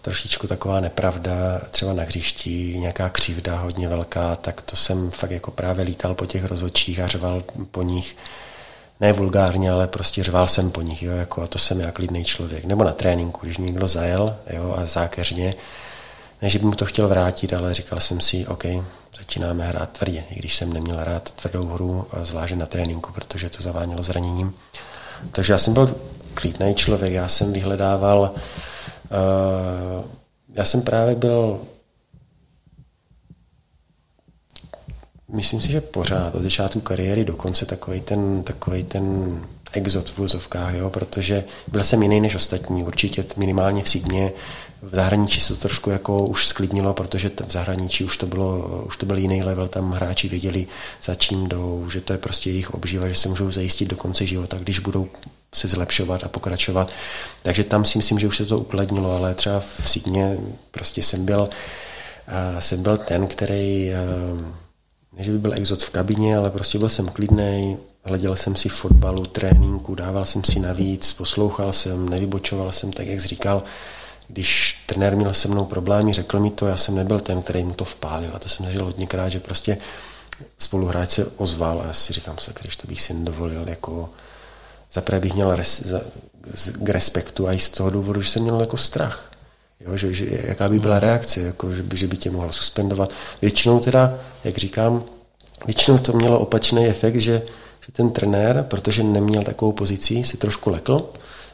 trošičku taková nepravda, třeba na hřišti, nějaká křivda hodně velká, tak to jsem fakt jako právě lítal po těch rozhodčích a řval po nich. Ne vulgárně, ale prostě řval jsem po nich, jo, jako, a to jsem já klidný člověk. Nebo na tréninku, když někdo zajel jo, a zákeřně, ne, že bych mu to chtěl vrátit, ale říkal jsem si, OK, začínáme hrát tvrdě, i když jsem neměl hrát tvrdou hru, zvláště na tréninku, protože to zavánělo zraněním. Takže já jsem byl klidný člověk, já jsem vyhledával, uh, já jsem právě byl Myslím si, že pořád od začátku kariéry do konce takový ten, takovej ten exot v vozovkách, jo, protože byl jsem jiný než ostatní, určitě minimálně v sídně. V zahraničí se to trošku jako už sklidnilo, protože v zahraničí už to, bylo, už to byl jiný level, tam hráči věděli, za čím jdou, že to je prostě jejich obživa, že se můžou zajistit do konce života, když budou se zlepšovat a pokračovat. Takže tam si myslím, že už se to ukladnilo, ale třeba v sídně prostě jsem byl, jsem byl ten, který ne, že by byl exot v kabině, ale prostě byl jsem klidný, hleděl jsem si fotbalu, tréninku, dával jsem si navíc, poslouchal jsem, nevybočoval jsem, tak jak jsi říkal, když trenér měl se mnou problémy, řekl mi to, já jsem nebyl ten, který mu to vpálil. A to jsem zažil hodněkrát, že prostě spoluhráč se ozval a já si říkám, když to bych si nedovolil, jako zaprvé bych měl res, za, k respektu a i z toho důvodu, že jsem měl jako strach. Jo, že, že, jaká by byla reakce, jako, že, by, že by tě mohl suspendovat. Většinou teda, jak říkám, většinou to mělo opačný efekt, že, že ten trenér, protože neměl takovou pozici, si trošku lekl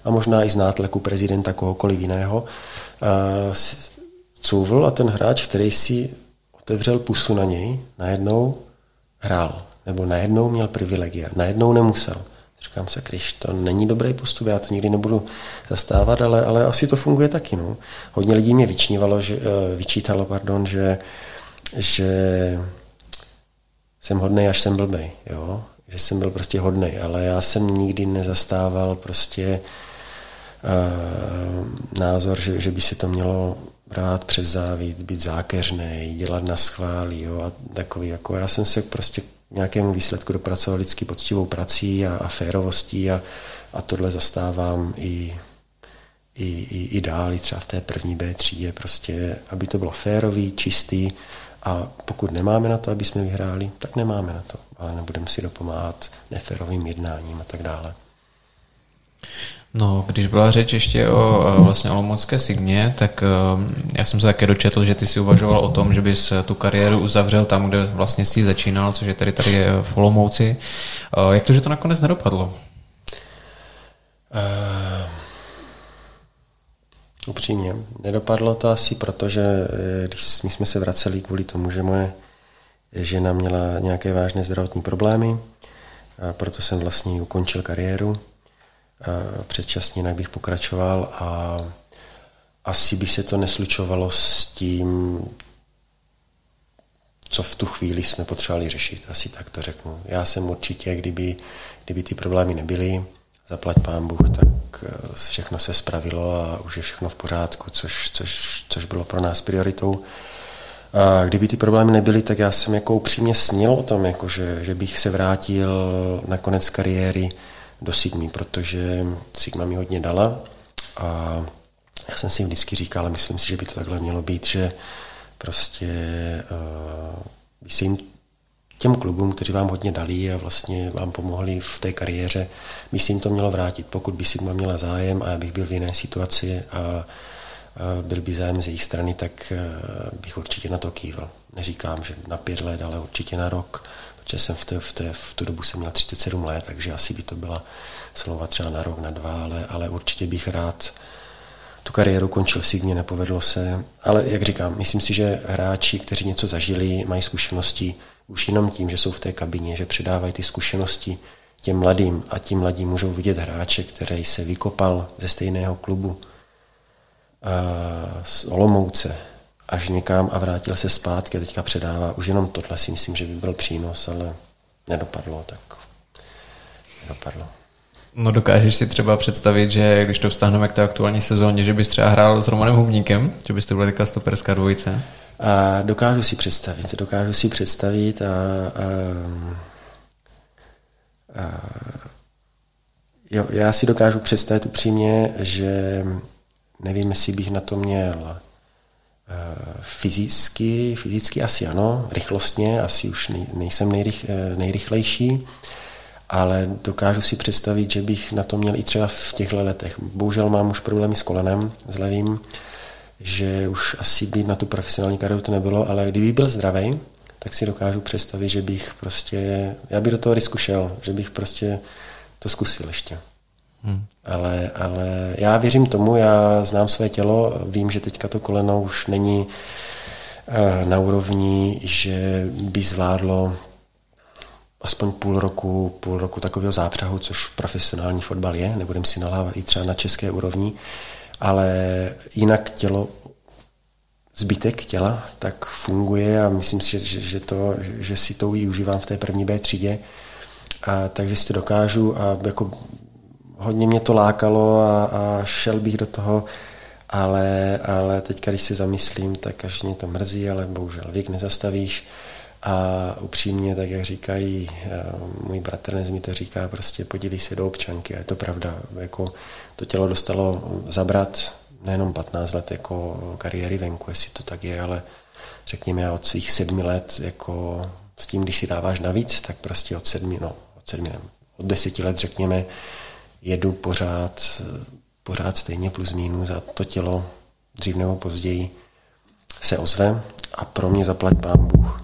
a možná i z nátlaku prezidenta kohokoliv jiného, couvl a ten hráč, který si otevřel pusu na něj, najednou hrál. Nebo najednou měl privilegia. Najednou nemusel. Říkám se, když to není dobrý postup, já to nikdy nebudu zastávat, ale, ale asi to funguje taky. No. Hodně lidí mě vyčnívalo, že, eh, vyčítalo, pardon, že, že jsem hodnej, až jsem blbej. Jo? Že jsem byl prostě hodnej, ale já jsem nikdy nezastával prostě názor, že, že by se to mělo brát přes závít, být zákeřný, dělat na schválí jo, a takový, jako já jsem se prostě nějakému výsledku dopracoval vždycky poctivou prací a, a férovostí a, a tohle zastávám i, i, i, i dál, i třeba v té první B třídě, prostě, aby to bylo férový, čistý a pokud nemáme na to, aby jsme vyhráli, tak nemáme na to, ale nebudeme si dopomáhat neférovým jednáním a tak dále. No, když byla řeč ještě o vlastně Olomoucké Signě, tak já jsem se také dočetl, že ty si uvažoval o tom, že bys tu kariéru uzavřel tam, kde vlastně si začínal, což je tady tady v Olomouci. Jak to, že to nakonec nedopadlo? Uh, upřímně, nedopadlo to asi proto, že eh, když my jsme se vraceli kvůli tomu, že moje žena měla nějaké vážné zdravotní problémy, a proto jsem vlastně ukončil kariéru předčasně, jinak bych pokračoval a asi by se to neslučovalo s tím, co v tu chvíli jsme potřebovali řešit, asi tak to řeknu. Já jsem určitě, kdyby, kdyby ty problémy nebyly, zaplať pán Bůh, tak eh, všechno se spravilo a už je všechno v pořádku, což, což, což bylo pro nás prioritou. A kdyby ty problémy nebyly, tak já jsem jako upřímně snil o tom, jako že, že bych se vrátil na konec kariéry do Sigmy, protože Sigma mi hodně dala a já jsem si vždycky říkal, ale myslím si, že by to takhle mělo být, že prostě uh, by se jim těm klubům, kteří vám hodně dali a vlastně vám pomohli v té kariéře, by si jim to mělo vrátit. Pokud by Sigma měla zájem a já bych byl v jiné situaci a, byl by zájem z jejich strany, tak uh, bych určitě na to kývil. Neříkám, že na pět let, ale určitě na rok že jsem v, té, v, té, v tu dobu jsem měl 37 let, takže asi by to byla slova třeba na rok, na dva, ale, ale určitě bych rád tu kariéru končil si, mě nepovedlo se. Ale jak říkám, myslím si, že hráči, kteří něco zažili, mají zkušenosti už jenom tím, že jsou v té kabině, že předávají ty zkušenosti těm mladým a ti mladí můžou vidět hráče, který se vykopal ze stejného klubu z Olomouce, až někam a vrátil se zpátky a teďka předává. Už jenom tohle si myslím, že by byl přínos, ale nedopadlo, tak nedopadlo. No dokážeš si třeba představit, že když to vstáhneme k té aktuální sezóně, že bys třeba hrál s Romanem Hubníkem, že byste byli teďka stoperská dvojice? A dokážu si představit, dokážu si představit a, a, a jo, já si dokážu představit upřímně, že nevím, jestli bych na to měl Fyzicky, fyzicky asi ano, rychlostně asi už nejsem nejrych, nejrychlejší, ale dokážu si představit, že bych na to měl i třeba v těchto letech. Bohužel mám už problémy s kolenem, s levým, že už asi být na tu profesionální kariéru to nebylo, ale kdyby byl zdravý, tak si dokážu představit, že bych prostě, já bych do toho risku šel, že bych prostě to zkusil ještě. Hmm. Ale, ale já věřím tomu, já znám své tělo, vím, že teďka to koleno už není eh, na úrovni, že by zvládlo aspoň půl roku, půl roku takového zápřahu, což profesionální fotbal je, nebudem si nalávat i třeba na české úrovni, ale jinak tělo, zbytek těla tak funguje a myslím si, že, že, to, že si to užívám v té první B třídě, a takže si to dokážu a jako hodně mě to lákalo a, a šel bych do toho, ale, ale teď, když si zamyslím, tak až mě to mrzí, ale bohužel věk nezastavíš A upřímně, tak jak říkají, můj bratr mi to říká, prostě podívej se do občanky a je to pravda. Jako to tělo dostalo zabrat nejenom 15 let jako kariéry venku, jestli to tak je, ale řekněme od svých sedmi let jako s tím, když si dáváš navíc, tak prostě od sedmi, no, od sedmi, od deseti let řekněme, jedu pořád, pořád stejně plus minus a to tělo dřív nebo později se ozve a pro mě zaplať pán Bůh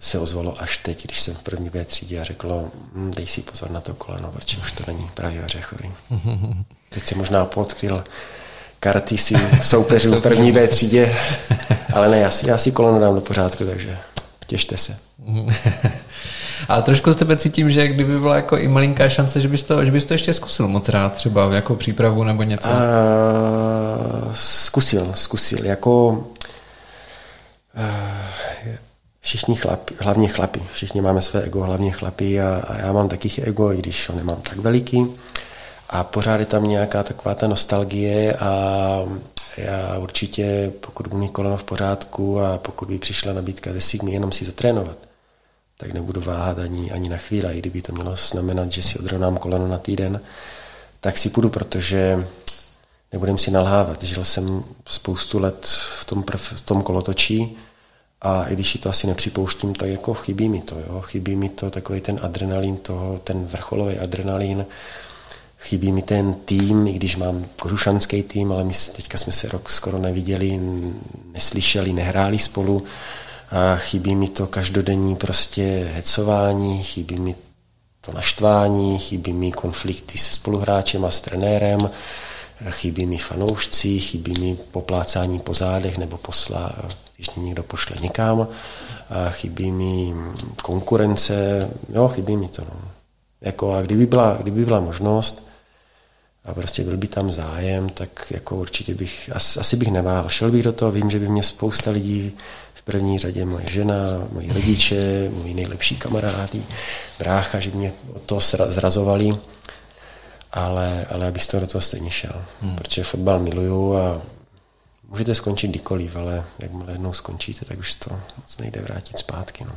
se ozvalo až teď, když jsem v první B třídě a řeklo, hm, dej si pozor na to koleno, protože už to není právě ořechový. Teď se možná podkryl karty si soupeřů v první B třídě, ale ne, já si, já si koleno dám do pořádku, takže těšte se. A trošku z tebe cítím, že kdyby byla jako i malinká šance, že bys to, že bys to ještě zkusil moc rád, třeba jako přípravu nebo něco. A, zkusil, zkusil. Jako všichni chlapi, hlavně chlapi, všichni máme své ego, hlavně chlapi a, a já mám taky ego, i když ho nemám tak veliký. A pořád je tam nějaká taková ta nostalgie a já určitě, pokud budu mít koleno v pořádku a pokud by přišla nabídka ze Sigmy jenom si zatrénovat, tak nebudu váhat ani, ani na chvíli. I kdyby to mělo znamenat, že si odrovnám koleno na týden, tak si půjdu, protože nebudem si nalhávat. Žil jsem spoustu let v tom, v tom kolotočí a i když si to asi nepřipouštím, tak jako chybí mi to. Jo? Chybí mi to takový ten adrenalin toho, ten vrcholový adrenalin, chybí mi ten tým, i když mám kožušanský tým, ale my teďka jsme se rok skoro neviděli, neslyšeli, nehráli spolu, a chybí mi to každodenní prostě hecování, chybí mi to naštvání, chybí mi konflikty se spoluhráčem a s trenérem, chybí mi fanoušci, chybí mi poplácání po zádech nebo posla, když někdo pošle někam, a chybí mi konkurence, jo, chybí mi to. No. Jako a kdyby byla, kdyby byla možnost a prostě byl by tam zájem, tak jako určitě bych, asi, asi bych neváhal. Šel bych do toho, vím, že by mě spousta lidí první řadě moje žena, moji rodiče, moji nejlepší kamarádi, brácha, že mě od toho zrazovali, ale, ale abych to do toho stejně šel, hmm. protože fotbal miluju a můžete skončit kdykoliv, ale jakmile jednou skončíte, tak už to moc nejde vrátit zpátky. No.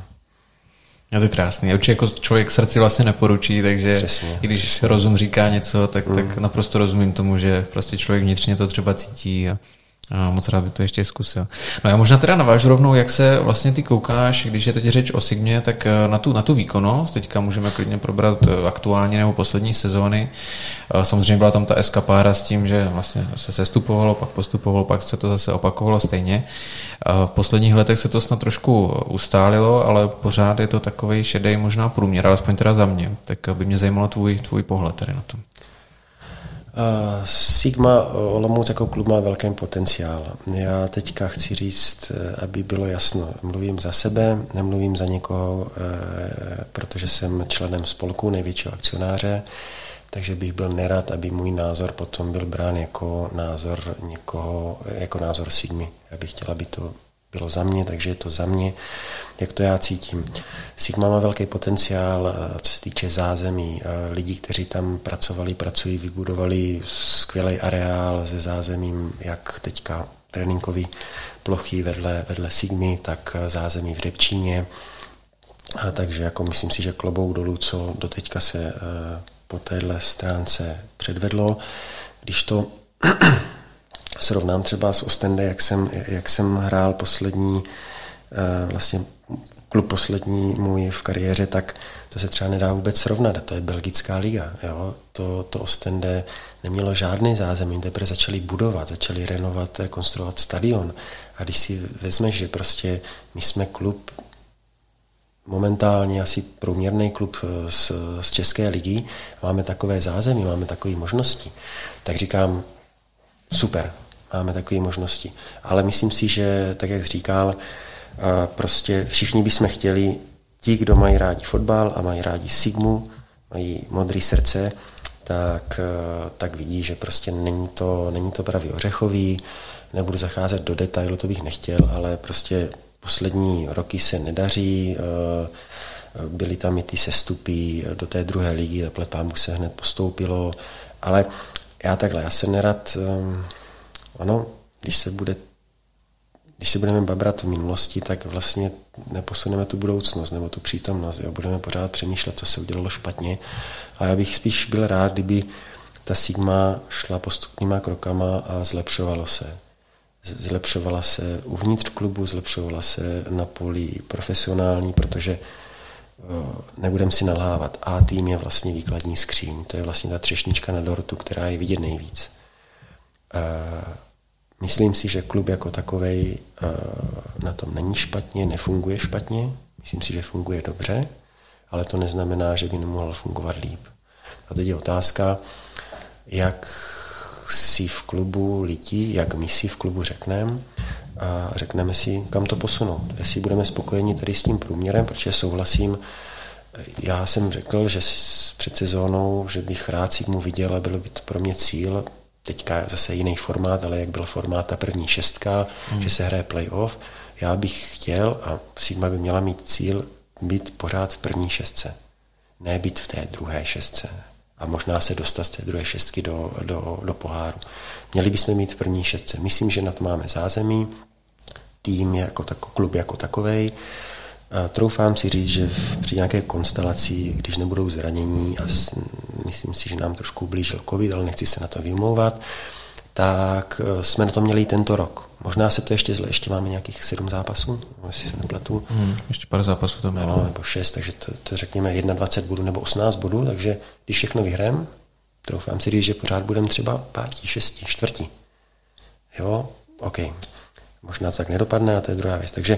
Je to krásný. Určitě jako člověk srdci vlastně neporučí, takže Přesně. i když rozum říká něco, tak, mm. tak hmm. naprosto rozumím tomu, že prostě člověk vnitřně to třeba cítí a a moc rád by to ještě zkusil. No já možná teda navážu rovnou, jak se vlastně ty koukáš, když je teď řeč o Sigmě, tak eh, na tu, na tu výkonnost, teďka můžeme klidně probrat eh, aktuální nebo poslední sezóny. Eh, samozřejmě byla tam ta eskapára s tím, že vlastně se sestupovalo, pak postupovalo, pak se to zase opakovalo stejně. V posledních letech se to snad trošku ustálilo, ale pořád je to takový šedej možná průměr, alespoň teda za mě. Tak by mě zajímalo tvůj, tvůj pohled tady na to. Sigma Olomouc jako klub má velký potenciál. Já teďka chci říct, eh, aby bylo jasno, mluvím za sebe, nemluvím za někoho, eh, protože jsem členem spolku největšího akcionáře, takže bych byl nerad, aby můj názor potom byl brán jako názor někoho, jako názor Sigmy. Já bych chtěla, aby to bylo za mě, takže je to za mě, jak to já cítím. Sigma má velký potenciál, eh, co se týče zázemí. Eh, lidí, kteří tam pracovali, pracují, vybudovali skvělý areál se zázemím, jak teďka tréninkový plochy vedle, vedle Sigmy, tak eh, zázemí v Debčíně. A takže jako myslím si, že klobouk dolů, co doteďka se po téhle stránce předvedlo. Když to srovnám třeba s Ostende, jak jsem, jak jsem hrál poslední, eh, vlastně klub poslední můj v kariéře, tak to se třeba nedá vůbec srovnat. To je belgická liga. Jo? To, to Ostende nemělo žádný zázemí, teprve začali budovat, začali renovovat, rekonstruovat stadion. A když si vezmeš, že prostě my jsme klub momentálně asi průměrný klub z, z České ligy, máme takové zázemí, máme takové možnosti, tak říkám, super, máme takové možnosti. Ale myslím si, že, tak jak říkal, prostě všichni bychom chtěli, ti, kdo mají rádi fotbal a mají rádi Sigmu, mají modré srdce, tak, tak vidí, že prostě není to, není to pravý ořechový, nebudu zacházet do detailu, to bych nechtěl, ale prostě poslední roky se nedaří, byly tam i ty sestupy do té druhé ligy, takhle pámu se hned postoupilo, ale já takhle, já se nerad ano, když se bude když se budeme babrat v minulosti, tak vlastně neposuneme tu budoucnost nebo tu přítomnost. Jo? Budeme pořád přemýšlet, co se udělalo špatně. A já bych spíš byl rád, kdyby ta Sigma šla postupnýma krokama a zlepšovalo se. Zlepšovala se uvnitř klubu, zlepšovala se na poli profesionální, protože nebudem si nalhávat. A tým je vlastně výkladní skříň. To je vlastně ta třešnička na dortu, která je vidět nejvíc. Myslím si, že klub jako takový na tom není špatně, nefunguje špatně. Myslím si, že funguje dobře, ale to neznamená, že by nemohl fungovat líp. A teď je otázka, jak si v klubu lidí, jak my si v klubu řekneme a řekneme si, kam to posunout. Jestli budeme spokojeni tady s tím průměrem, protože souhlasím, já jsem řekl, že před sezónou, že bych rád si mu viděl a bylo by to pro mě cíl, teďka zase jiný formát, ale jak byl formát ta první šestka, hmm. že se hraje playoff, já bych chtěl a Sigma by měla mít cíl být pořád v první šestce. Ne být v té druhé šestce a možná se dostat z té druhé šestky do, do, do poháru. Měli bychom mít v první šestce. Myslím, že na to máme zázemí, tým jako tak, klub jako takovej. A troufám si říct, že v, při nějaké konstelaci, když nebudou zranění a s, myslím si, že nám trošku blížil covid, ale nechci se na to vymlouvat, tak eh, jsme na to měli i tento rok. Možná se to ještě zle, ještě máme nějakých sedm zápasů, jestli se nepletu. Hmm, ještě pár zápasů tam je. No, nebo šest, takže to, to řekněme 21 bodů nebo 18 bodů, takže když všechno vyhrajeme, troufám si říct, že pořád budeme třeba pátí, šestí, čtvrtí. Jo, OK. Možná to tak nedopadne a to je druhá věc. Takže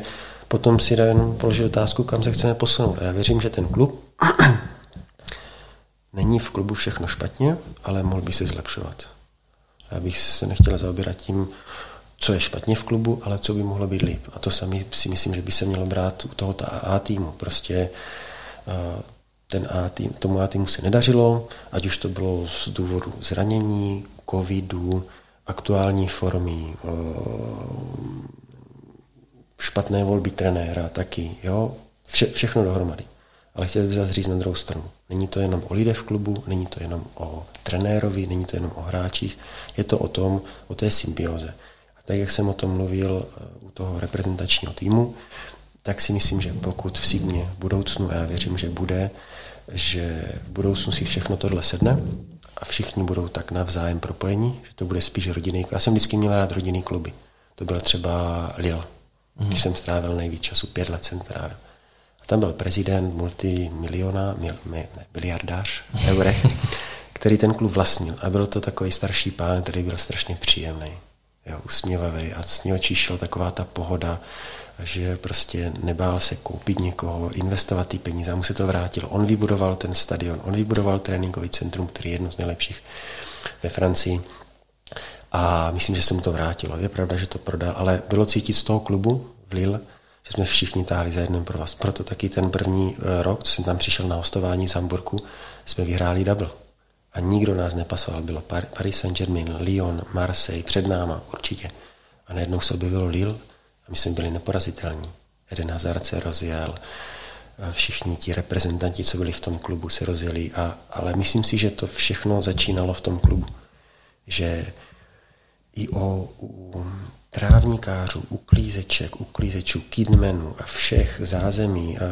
potom si jen položit otázku, kam se chceme posunout. A já věřím, že ten klub není v klubu všechno špatně, ale mohl by se zlepšovat. Já bych se nechtěl zaobírat tím, co je špatně v klubu, ale co by mohlo být líp. A to sami si myslím, že by se mělo brát u tohoto A týmu. Prostě ten A tým, tomu A týmu se nedařilo, ať už to bylo z důvodu zranění, covidu, aktuální formy, špatné volby trenéra taky, jo, Vše, všechno dohromady. Ale chtěl bych zase říct na druhou stranu. Není to jenom o lidech v klubu, není to jenom o trenérovi, není to jenom o hráčích, je to o tom, o té symbioze. A tak, jak jsem o tom mluvil eh, u toho reprezentačního týmu, tak si myslím, že pokud v Sigmě v budoucnu, a já věřím, že bude, že v budoucnu si všechno tohle sedne a všichni budou tak navzájem propojení, že to bude spíš rodinný. Já jsem vždycky měl rád rodinný kluby. To byl třeba Lille, mm. když jsem strávil nejvíc času, pět let jsem strávil. A tam byl prezident, multimiliona, mil, ne, biliardář, eurech, který ten klub vlastnil. A byl to takový starší pán, který byl strašně příjemný, jo, usměvavý a s něho číšel taková ta pohoda, že prostě nebál se koupit někoho, investovat ty peníze a mu se to vrátilo. On vybudoval ten stadion, on vybudoval tréninkový centrum, který je jedno z nejlepších ve Francii a myslím, že se mu to vrátilo. Je pravda, že to prodal, ale bylo cítit z toho klubu v Lille, že jsme všichni táhli za jeden pro vás. Proto taky ten první eh, rok, co jsem tam přišel na hostování z Hamburgu, jsme vyhráli double. A nikdo nás nepasoval. Bylo Paris Saint-Germain, Lyon, Marseille, před náma určitě. A najednou se objevilo Lille my jsme byli neporazitelní. Eden Hazard se rozjel, všichni ti reprezentanti, co byli v tom klubu, se rozjeli, a, ale myslím si, že to všechno začínalo v tom klubu. Že i o u trávníkářů, uklízeček, uklízečů, kidmenů a všech zázemí, a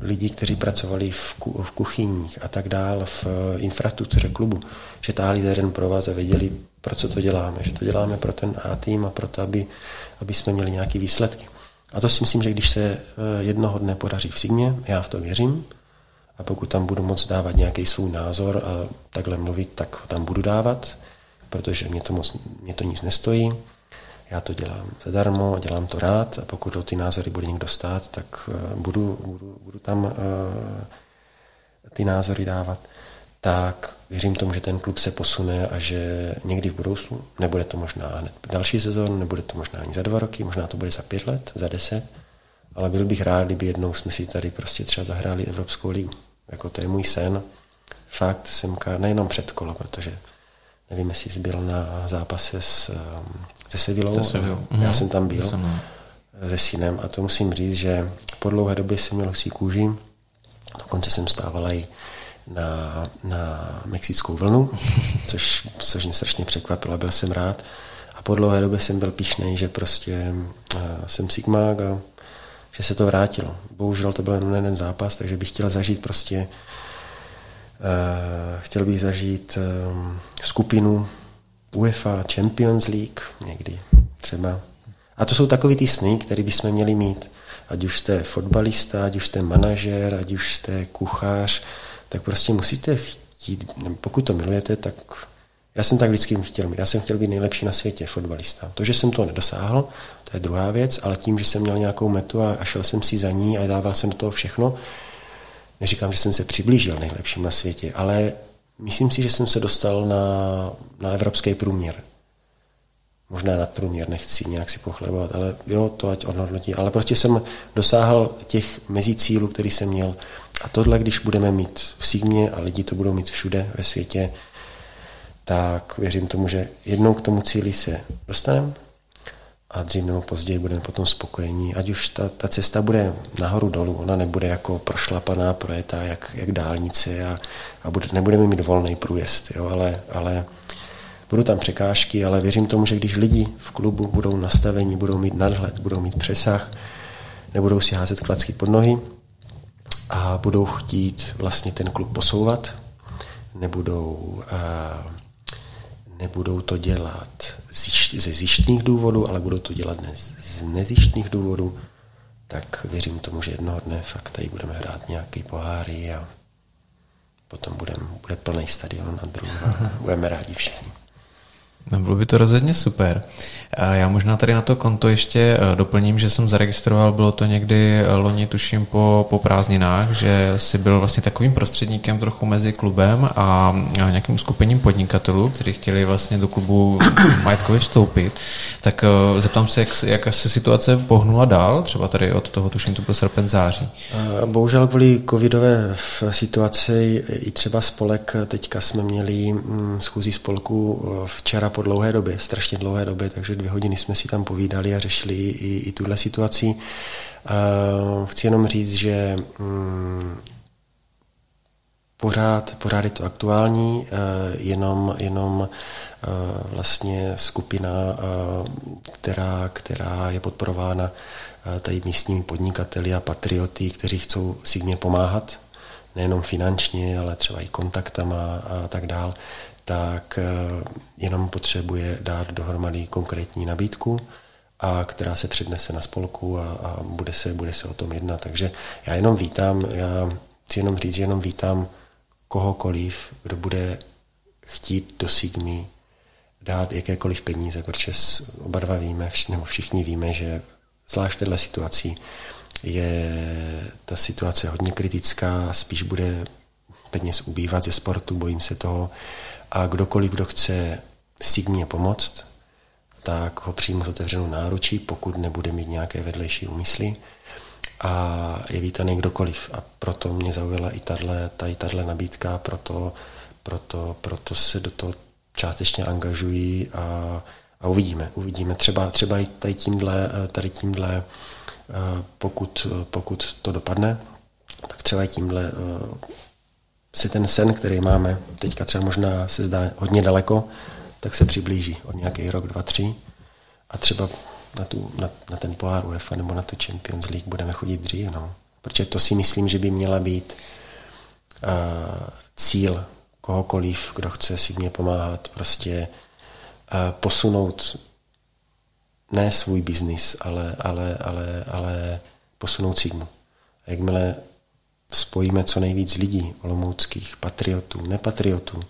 lidí, kteří pracovali v, ku, v kuchyních a tak dále, v infrastruktuře klubu, že táhli jeden pro vás a věděli, pro co to děláme. Že to děláme pro ten A tým a pro to, aby aby jsme měli nějaké výsledky. A to si myslím, že když se eh, jednoho dne podaří v Sigmě, já v to věřím, a pokud tam budu moc dávat nějaký svůj názor a takhle mluvit, tak ho tam budu dávat, protože mě to, moc, mě to nic nestojí. Já to dělám zadarmo, dělám to rád a pokud o ty názory bude někdo stát, tak eh, budu, budu, budu tam uh, ty názory dávat tak věřím tomu, že ten klub se posune a že někdy v budoucnu, nebude to možná hned další sezon, nebude to možná ani za dva roky, možná to bude za pět let, za deset, ale byl bych rád, kdyby jednou jsme si tady prostě třeba zahráli Evropskou ligu. Jako to je můj sen. Fakt jsem nejenom před kolo, protože nevím, jestli jsi byl na zápase s, um, se Sevillou. Se Já mhm. jsem tam byl jsem, se synem a to musím říct, že po dlouhé době jsem měl husí kůži. Dokonce jsem stával i na, na mexickou vlnu, což, což mě strašně překvapilo, byl jsem rád. a po dlouhé době jsem byl pišnej, že prostě jsem Sigmák a že se to vrátilo. Bohužel to byl jen jeden zápas, takže bych chtěl zažít prostě uh, chtěl bych zažít um, skupinu UEFA Champions League někdy třeba. A to jsou takový ty sny, které bychom měli mít. Ať už jste fotbalista, ať už jste manažer, ať už jste kuchař, tak prostě musíte chtít, pokud to milujete, tak já jsem tak vždycky chtěl mít. Já jsem chtěl být nejlepší na světě, fotbalista. To, že jsem to nedosáhl, to je druhá věc, ale tím, že jsem měl nějakou metu a, a šel jsem si za ní a dával jsem do toho všechno, neříkám, že jsem se přiblížil nejlepším na světě, ale myslím si, že jsem se dostal na, na evropský průměr. Možná nad průměr, nechci nějak si pochlebovat, ale jo, to ať odhodnotí. Ale prostě jsem dosáhl těch mezi cílů, který jsem měl. A tohle, když budeme mít v Sigmě a lidi to budou mít všude ve světě, tak věřím tomu, že jednou k tomu cíli se dostaneme a dřív nebo později budeme potom spokojení. Ať už ta, ta cesta bude nahoru dolů, ona nebude jako prošlapaná, projetá jak, jak dálnice a, a bude, nebudeme mít volný průjezd, jo, ale, ale budou tam překážky, ale věřím tomu, že když lidi v klubu budou nastavení, budou mít nadhled, budou mít přesah, nebudou si házet klacky pod nohy a budou chtít vlastně ten klub posouvat, nebudou uh, nebudou to dělat ze zjištných důvodů, ale budou to dělat z nezjištných důvodů, tak věřím tomu, že jednoho dne fakt tady budeme hrát nějaký poháry a potom budem, bude plný stadion a budeme rádi všichni. No, bylo by to rozhodně super. Já možná tady na to konto ještě eh, doplním, že jsem zaregistroval, bylo to někdy eh, loni, tuším, po, po prázdninách, že si byl vlastně takovým prostředníkem trochu mezi klubem a nějakým skupením podnikatelů, kteří chtěli vlastně do klubu majetkově vstoupit. Tak eh, zeptám se, jak, jak se situace pohnula dál, třeba tady od toho, tuším, to byl srpen září. Bohužel kvůli covidové situaci i třeba spolek, teďka jsme měli mm, schůzí spolku včera po dlouhé době, strašně dlouhé době, takže dvě hodiny jsme si tam povídali a řešili i, i tuhle situaci. Uh, chci jenom říct, že um, pořád, pořád je to aktuální, uh, jenom, jenom uh, vlastně skupina, která, která je podporována tady místními podnikateli a patrioty, kteří chcou si mě pomáhat, nejenom finančně, ale třeba i kontaktama a tak dál, tak eh, jenom potřebuje dát dohromady konkrétní nabídku, a která se přednese na spolku a, a bude, se, bude se o tom jednat. Takže já jenom vítám, já chci jenom říct, že jenom vítám kohokoliv, kdo bude chtít do Sigmy dát jakékoliv peníze, protože oba dva víme, nebo všichni víme, že zvlášť v této situaci je ta situace hodně kritická, spíš bude peněz ubývat ze sportu, bojím se toho, a kdokoliv, kdo chce Sigmě pomoct, tak ho přijmu s otevřenou náručí, pokud nebude mít nějaké vedlejší úmysly a je vítaný kdokoliv. A proto mě zaujala i tato, tato nabídka, proto, proto, proto se do toho částečně angažují a, a uvidíme. Uvidíme. Třeba, třeba i tady tímhle, tady tímhle pokud, pokud to dopadne, tak třeba i tímhle si ten sen, který máme, teďka třeba možná se zdá hodně daleko, tak se přiblíží o nějaký rok, dva, tři a třeba na, tu, na, na ten pohár UEFA nebo na to Champions League budeme chodit dřív. No. Protože to si myslím, že by měla být uh, cíl kohokoliv, kdo chce si mě pomáhat, prostě uh, posunout ne svůj biznis, ale, ale, ale, ale posunout Sigmu. Jakmile spojíme co nejvíc lidí, olomouckých, patriotů, nepatriotů,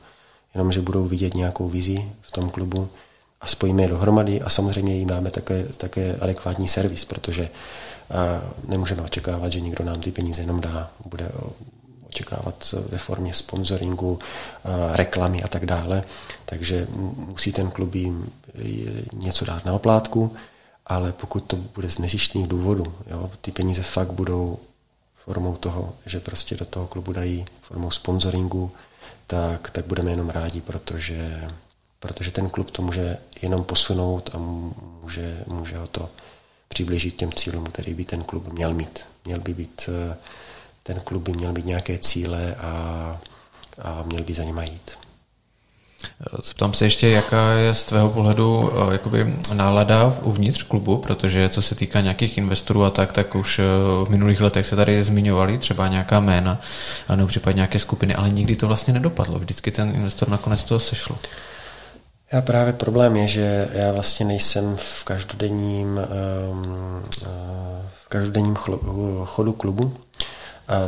jenom že budou vidět nějakou vizi v tom klubu a spojíme je dohromady a samozřejmě jim dáme také, také adekvátní servis, protože a nemůžeme očekávat, že někdo nám ty peníze jenom dá, bude očekávat ve formě sponsoringu, reklamy a tak dále. Takže musí ten klub jim něco dát na oplátku, ale pokud to bude z nezištných důvodů, jo, ty peníze fakt budou formou toho, že prostě do toho klubu dají formou sponsoringu, tak, tak budeme jenom rádi, protože, protože ten klub to může jenom posunout a může, může ho to přiblížit těm cílům, který by ten klub měl mít. Měl by být, ten klub by měl mít nějaké cíle a, a měl by za nima jít. Zeptám se ještě, jaká je z tvého pohledu eh, jakoby nálada uvnitř klubu, protože co se týká nějakých investorů a tak, tak už eh, v minulých letech se tady zmiňovali třeba nějaká jména nebo případně nějaké skupiny, ale nikdy to vlastně nedopadlo. Vždycky ten investor nakonec toho sešlo. Já právě problém je, že já vlastně nejsem v každodenním, ehm, eh, v každodenním chodu klubu,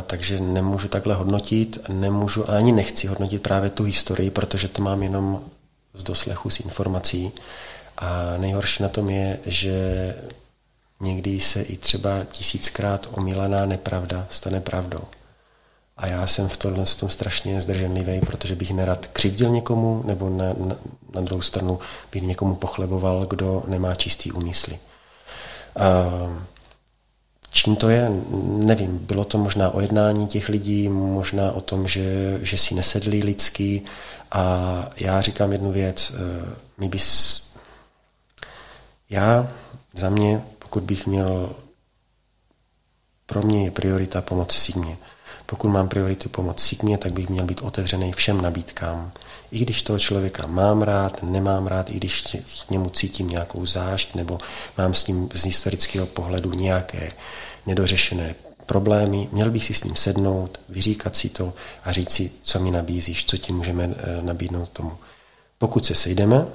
takže nemůžu takhle hodnotit, nemůžu ani nechci hodnotit právě tu historii, protože to mám jenom z doslechu, z informací. A nejhorší na tom je, že někdy se i třeba tisíckrát omílaná nepravda stane pravdou. A já jsem v tomhle tom strašně zdrženlivý, protože bych nerad křivdil někomu, nebo na, na, na druhou stranu bych někomu pochleboval, kdo nemá čistý úmysly. A čím to je, nevím. Bylo to možná o jednání těch lidí, možná o tom, že, že si nesedli lidský. A já říkám jednu věc. Eh, my bys... Já, za mě, pokud bych měl... Pro mě je priorita pomoc Sigmě. Pokud mám prioritu pomoc Sigmě, tak bych měl být otevřený všem nabídkám. I když toho člověka mám rád, nemám rád, i když k němu cítím nějakou zášť, nebo mám s ním z historického pohledu nějaké nedořešené problémy, měl bych si s ním sednout, vyříkat si to a říct si, co mi nabízíš, co ti můžeme eh, nabídnout tomu. Pokud se sejdeme,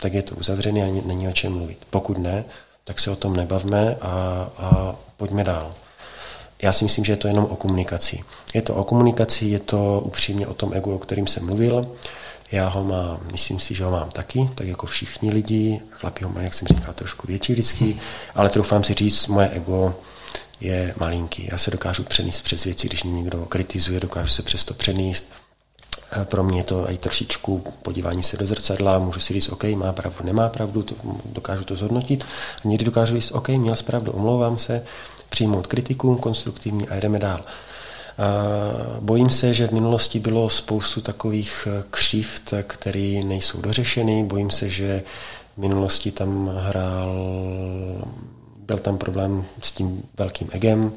tak je to uzavřené a není o čem mluvit. Pokud ne, tak se o tom nebavme a, a pojďme dál. Já si myslím, že je to jenom o komunikaci. Je to o komunikaci, je to upřímně o tom egu, o kterým jsem mluvil. Já ho mám, myslím si, že ho mám taky, tak jako všichni lidi. Chlapi ho mají, jak jsem říkal, trošku větší vždycky, ale troufám si říct, moje ego je malinký. Já se dokážu přenést přes věci, když mě někdo kritizuje, dokážu se přesto přenést. Pro mě je to i trošičku podívání se do zrcadla, můžu si říct, OK, má pravdu, nemá pravdu, to, dokážu to zhodnotit. A někdy dokážu říct, OK, měl pravdu, omlouvám se, přijmout kritiku konstruktivní a jdeme dál. Bojím se, že v minulosti bylo spoustu takových eh, křivt, které nejsou dořešeny. Bojím se, že v minulosti tam hrál, byl tam problém s tím velkým egem,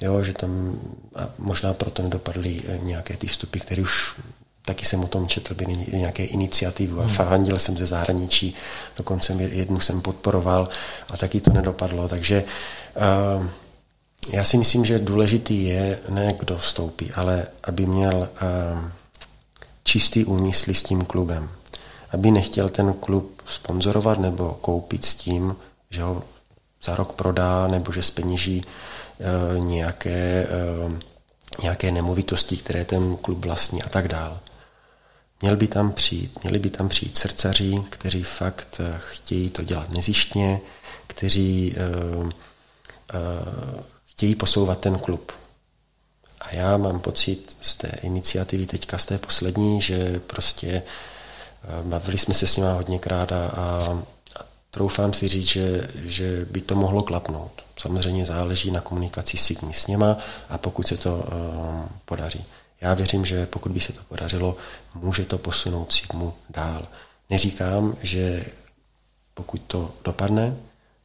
jo, že tam a možná proto nedopadly eh, nějaké ty vstupy, které už taky jsem o tom četl, by nějaké iniciativu a hmm. fandil jsem ze zahraničí, dokonce jednu jsem podporoval a taky to nedopadlo, takže uh, já si myslím, že důležitý je ne kdo vstoupí, ale aby měl uh, čistý úmysl s tím klubem. Aby nechtěl ten klub sponzorovat nebo koupit s tím, že ho za rok prodá nebo že speněží uh, nějaké, uh, nějaké nemovitosti, které ten klub vlastní a tak dál. Měl by tam přijít, měli by tam přijít srdcaři, kteří fakt chtějí to dělat nezištně, kteří chtějí posouvat ten klub. A já mám pocit z té iniciativy teďka, z té poslední, že prostě eh, bavili jsme se s nimi hodněkrát a, a, troufám si říct, že, že by to mohlo klapnout. Samozřejmě záleží na komunikaci s, s něma a pokud se to um, podaří. Já věřím, že pokud by se to podařilo, může to posunout Sigmu dál. Neříkám, že pokud to dopadne,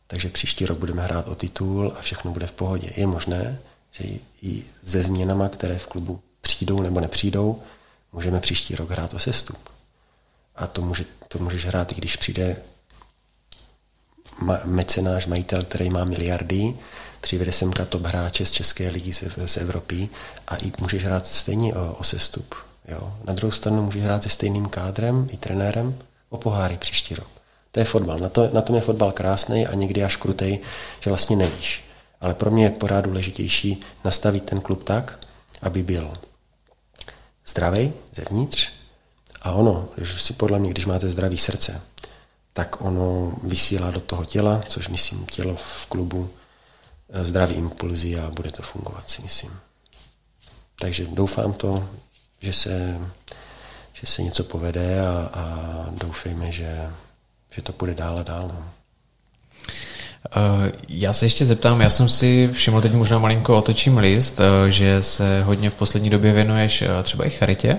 takže příští rok budeme hrát o titul a všechno bude v pohodě. Je možné, že i se změnama, které v klubu přijdou nebo nepřijdou, můžeme příští rok hrát o sestup. A to, může, to můžeš hrát, i když přijde ma, mecenáš, majitel, který má miliardy, přivede semka top hráče z České ligy z, z Evropy a i můžeš hrát stejně o, o sestup. Jo. Na druhou stranu můžeš hrát se stejným kádrem i trenérem o poháry příští rok. To je fotbal. Na, to, na tom je fotbal krásný a někdy až krutej, že vlastně nevíš. Ale pro mě je pořád důležitější nastavit ten klub tak, aby byl zdravý zevnitř a ono, když si podle mě, když máte zdravý srdce, tak ono vysílá do toho těla, což myslím tělo v klubu, eh, zdravý impulzy a bude to fungovat, si myslím. Takže doufám to, že se, že se něco povede a, a doufejme, že že to půjde dál a dál. No. Eh, já se ještě zeptám, já jsem si všiml, teď možná malinko otočím list, eh, že se hodně v poslední době věnuješ eh, třeba i charitě,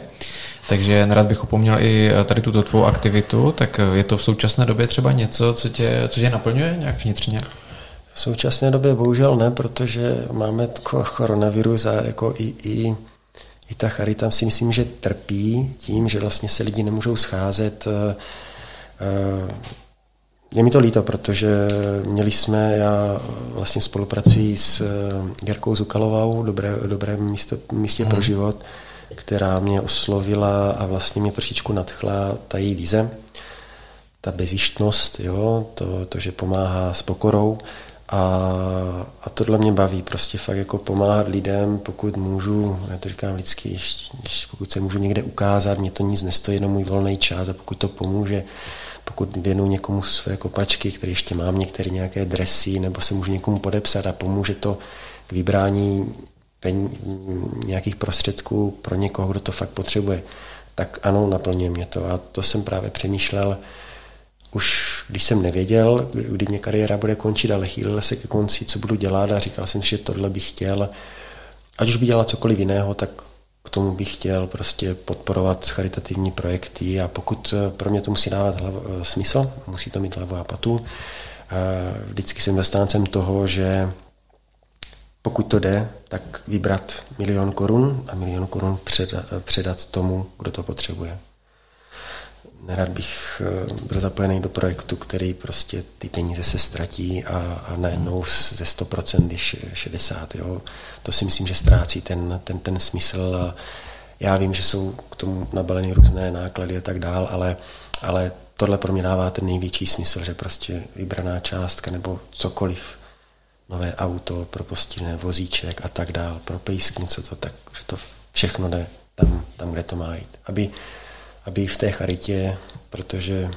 takže nerad bych upomněl i tady tuto tvou aktivitu, tak je to v současné době třeba něco, co tě, co tě naplňuje nějak vnitřně? V současné době bohužel ne, protože máme koronavirus a jako i, i i ta charita si myslím, že trpí tím, že vlastně se lidi nemůžou scházet. Eh, eh, je mi to líto, protože měli jsme, já vlastně spolupracuji s Jirkou Zukalovou, dobré, dobré místo, místě hmm. pro život, která mě oslovila a vlastně mě trošičku nadchla ta její vize, ta bezištnost, jo, to, to, že pomáhá s pokorou. A, a tohle mě baví, prostě fakt jako pomáhat lidem, pokud můžu, já to říkám vždycky, pokud se můžu někde ukázat, mě to nic nestojí, jenom můj volný čas a pokud to pomůže, pokud věnu někomu své kopačky, které ještě mám některé nějaké dresy, nebo se můžu někomu podepsat a pomůže to k vybrání pen, nějakých prostředků pro někoho, kdo to fakt potřebuje, tak ano, naplňuje mě to. A to jsem právě přemýšlel, už když jsem nevěděl, kdy mě kariéra bude končit, ale chýlil se ke konci, co budu dělat a říkal jsem si, že tohle bych chtěl. Ať už by dělal cokoliv jiného, tak k tomu bych chtěl prostě podporovat charitativní projekty a pokud pro mě to musí dávat hlavu, smysl, musí to mít hlavu a patu. Vždycky jsem zastáncem toho, že pokud to jde, tak vybrat milion korun a milion korun předat, předat tomu, kdo to potřebuje. Nerad bych eh, byl zapojený do projektu, který prostě ty peníze se ztratí a, a najednou ze 100% je 60. Jo. To si myslím, že ztrácí ten, ten, ten smysl. Já vím, že jsou k tomu nabaleny různé náklady a tak dál, ale, ale tohle pro mě dává ten největší smysl, že prostě vybraná částka nebo cokoliv, nové auto pro vozíček a tak dál, pro pejsky, něco to tak, že to všechno jde tam, tam kde to má jít. Aby, aby v té charitě, protože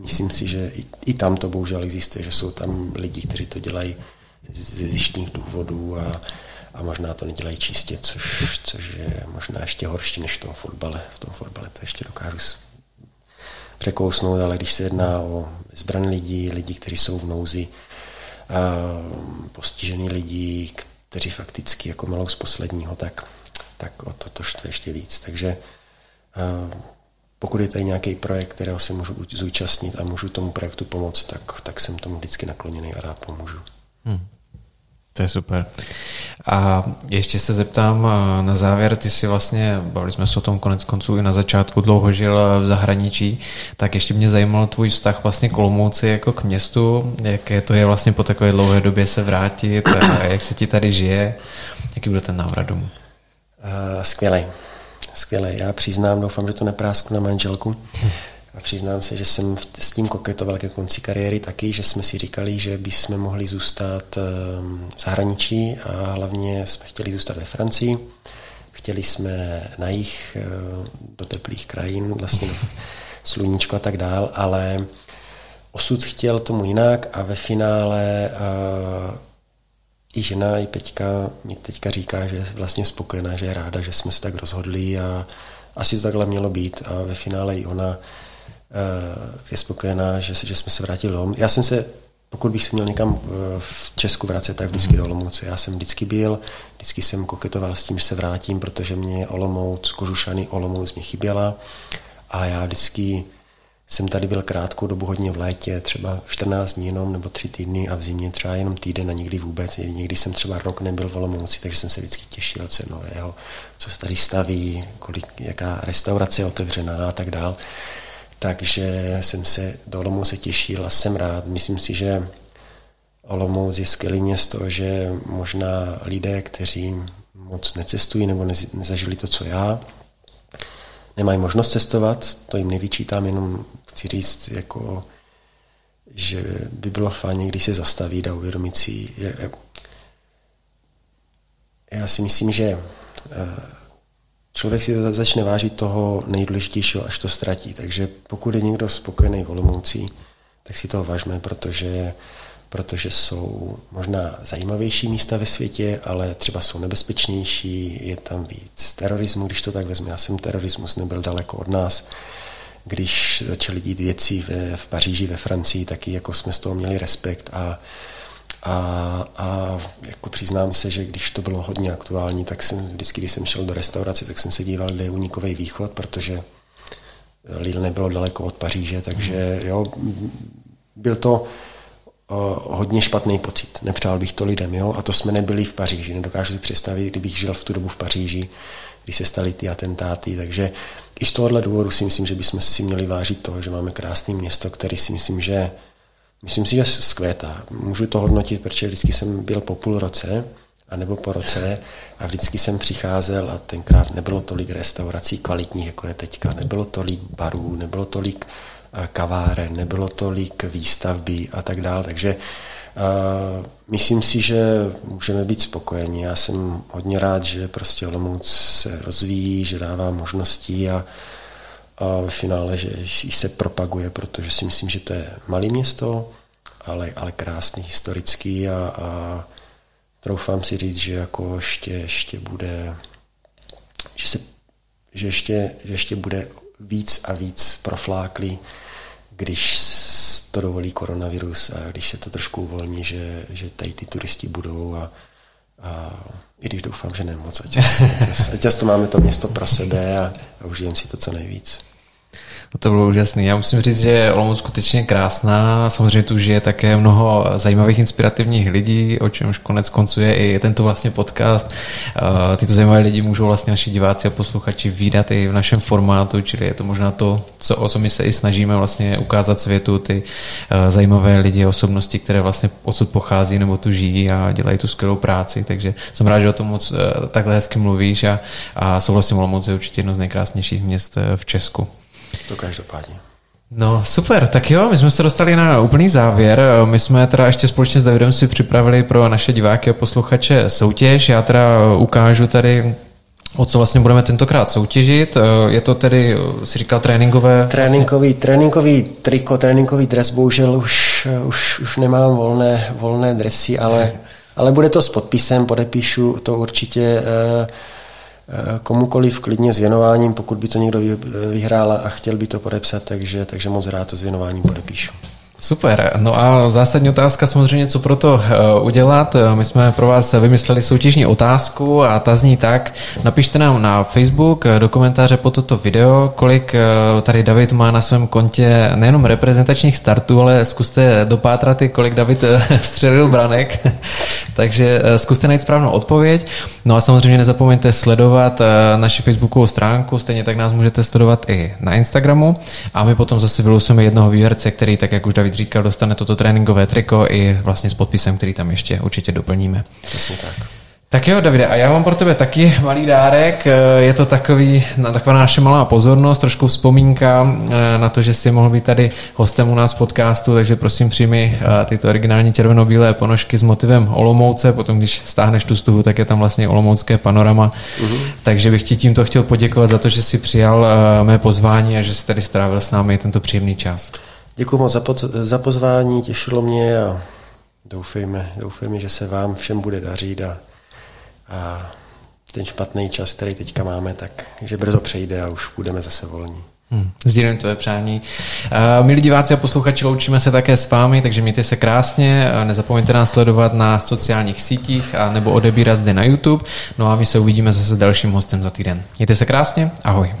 myslím si, že i, i tam to bohužel existuje, že jsou tam lidi, kteří to dělají ze zjištních důvodů a, a možná to nedělají čistě, což, což je možná ještě horší než v tom fotbale. V tom fotbale to ještě dokážu překousnout, ale když se jedná o zbraň lidí, lidi, kteří jsou v nouzi, postižený lidí, kteří fakticky jako malou z posledního, tak, tak o to to štve ještě víc. Takže pokud je tady nějaký projekt, kterého se můžu zúčastnit a můžu tomu projektu pomoct, tak, tak jsem tomu vždycky nakloněný a rád pomůžu. Hmm. To je super. A ještě se zeptám na závěr, ty si vlastně, bavili jsme se o tom konec konců i na začátku, dlouho žil v zahraničí, tak ještě mě zajímal tvůj vztah vlastně k Olomouci jako k městu, jaké to je vlastně po takové dlouhé době se vrátit, a jak se ti tady žije, jaký byl ten návrat domů? Uh, skvělej. Skvělej. Já přiznám, doufám, že to neprásku na manželku. A přiznám se, že jsem s tím koketoval ke konci kariéry taky, že jsme si říkali, že bychom mohli zůstat ehm, v zahraničí a hlavně jsme chtěli zůstat ve Francii. Chtěli jsme na jich eh, do teplých krajin, vlastně sluníčko a tak dál, ale osud chtěl tomu jinak a ve finále a eh, i žena, i Peťka mi teďka říká, že je vlastně spokojená, že je ráda, že jsme se tak rozhodli a asi to takhle mělo být a ve finále i ona Eh, je spokojená, že, že jsme se vrátili domů. Já jsem se, pokud bych se měl někam eh, v Česku vracet, tak vždycky do Olomouce. Já jsem vždycky byl, vždycky jsem koketoval s tím, že se vrátím, protože mě Olomouc, Kožušany, Olomouc mě chyběla a já vždycky jsem tady byl krátkou dobu hodně v létě, třeba 14 dní jenom, nebo 3 týdny a v zimě třeba jenom týden a někdy vůbec. Někdy jsem třeba rok nebyl v Olomouci, takže jsem se vždycky těšil, co je nového, co se tady staví, kolik, jaká restaurace je otevřená a tak dál. Takže jsem se do Olomouce těšil a jsem rád. Myslím si, že Olomouc je skvělé město, že možná lidé, kteří moc necestují nebo nezažili to, co já, nemají možnost cestovat, to jim nevyčítám, jenom chci říct, jako, že by bylo fajn, když se zastaví a uvědomit si. Já si myslím, že eh, člověk si začne vážit toho nejdůležitějšího, až to ztratí. Takže pokud je někdo spokojený v tak si toho vážme, protože, protože jsou možná zajímavější místa ve světě, ale třeba jsou nebezpečnější, je tam víc terorismu, když to tak vezme. Já jsem terorismus nebyl daleko od nás. Když začaly dít věci ve, v Paříži, ve Francii, taky jako jsme z toho měli respekt a a, a jako přiznám se, že když to bylo hodně aktuální, tak jsem vždycky, když jsem šel do restaurace, tak jsem se díval, kde je unikový východ, protože Lille nebylo daleko od Paříže, takže jo, byl to hodně špatný pocit. Nepřál bych to lidem, jo? A to jsme nebyli v Paříži. Nedokážu si představit, kdybych žil v tu dobu v Paříži, kdy se staly ty atentáty. Takže i z tohohle důvodu si myslím, že bychom si měli vážit toho, že máme krásné město, který si myslím, že myslím si, že skvětá. Můžu to hodnotit, protože vždycky jsem byl po půl roce, a nebo po roce a vždycky jsem přicházel a tenkrát nebylo tolik restaurací kvalitních, jako je teďka, nebylo tolik barů, nebylo tolik eh, kaváren, nebylo tolik výstavby a tak dále, takže myslím si, že můžeme být spokojeni. Já jsem hodně rád, že prostě Olomouc se rozvíjí, že dává možnosti a, a v finále, že se propaguje, protože si myslím, že to je malé město, ale, ale krásný, historický a, a troufám si říct, že jako ještě, ještě bude, že, se, že, ještě, že ještě bude víc a víc profláklý, když to dovolí koronavirus a když se to trošku uvolní, že, že tady ty turisti budou a, a i když doufám, že nemoc, ať, ať, ať to máme to město pro sebe a, a užijeme si to co nejvíc. To bylo úžasné. Já musím říct, že je Olomouc skutečně krásná. Samozřejmě tu žije také mnoho zajímavých, inspirativních lidí, o čemž konec konců je i tento vlastně podcast. Tyto zajímavé lidi můžou vlastně naši diváci a posluchači výdat i v našem formátu, čili je to možná to, co, o co my se i snažíme vlastně ukázat světu, ty zajímavé lidi, osobnosti, které vlastně odsud pochází nebo tu žijí a dělají tu skvělou práci. Takže jsem rád, že o tom moc eh, takhle hezky mluvíš a, a souhlasím, Olomouc je určitě jedno z nejkrásnějších měst v Česku. To každopádně. No super, tak jo, my jsme se dostali na úplný závěr. My jsme teda ještě společně s Davidem si připravili pro naše diváky a posluchače soutěž. Já teda ukážu tady O co vlastně budeme tentokrát soutěžit? Je to tedy, si říkal, tréninkové? Tréninkový, vlastně? tréninkový triko, tréninkový dres, bohužel už, už, už nemám volné, volné dresy, ale, ale bude to s podpisem, podepíšu to určitě. Eh, komukoliv klidně s věnováním, pokud by to někdo vyhrál a chtěl by to podepsat, takže, takže moc rád to s věnováním podepíšu. Super. No a zásadní otázka samozřejmě, co pro to eh, udělat. Eh, my jsme pro vás vymysleli soutěžní otázku a ta zní tak. Napište nám na Facebook do komentáře po toto video, kolik tady David má na svém kontě nejenom reprezentačních startů, ale zkuste dopátrat i kolik David střelil branek. Takže zkuste najít správnou odpověď. No a samozřejmě nezapomeňte sledovat eh, naši facebookovou stránku, stejně tak nás můžete sledovat i na Instagramu a my potom zase vylosujeme jednoho výherce, který, tak jak už David říkal, dostane toto tréninkové triko i vlastně s podpisem, který tam ještě určitě doplníme. Přesně tak. Tak jo, Davide, a já mám pro tebe taky malý dárek. Eh, je to takový, taková naše malá pozornost, trošku vzpomínka eh, na to, že jsi mohl být tady hostem u nás v podcastu, takže prosím přijmi eh, tyto originální červeno-bílé ponožky s motivem Olomouce, potom když stáhneš tu stuhu, tak je tam vlastně olomoucké panorama. Uh-huh. Takže bych ti tímto chtěl poděkovat za to, že jsi přijal mé pozvání a že jsi tady strávil s námi tento příjemný čas. Děkuji moc za, po- za pozvání, těšilo mě a doufejme, doufejme, že se vám všem bude dařit a a ten špatný čas, který teďka máme, tak že brzo přejde a už budeme zase volní. Hmm, sdílím tvoje přání. Uh, milí diváci a posluchači, loučíme se také s vámi, takže mějte se krásně, nezapomeňte nás sledovat na sociálních sítích a nebo odebírat zde na YouTube. No a my se uvidíme zase s dalším hostem za týden. Mějte se krásně, ahoj.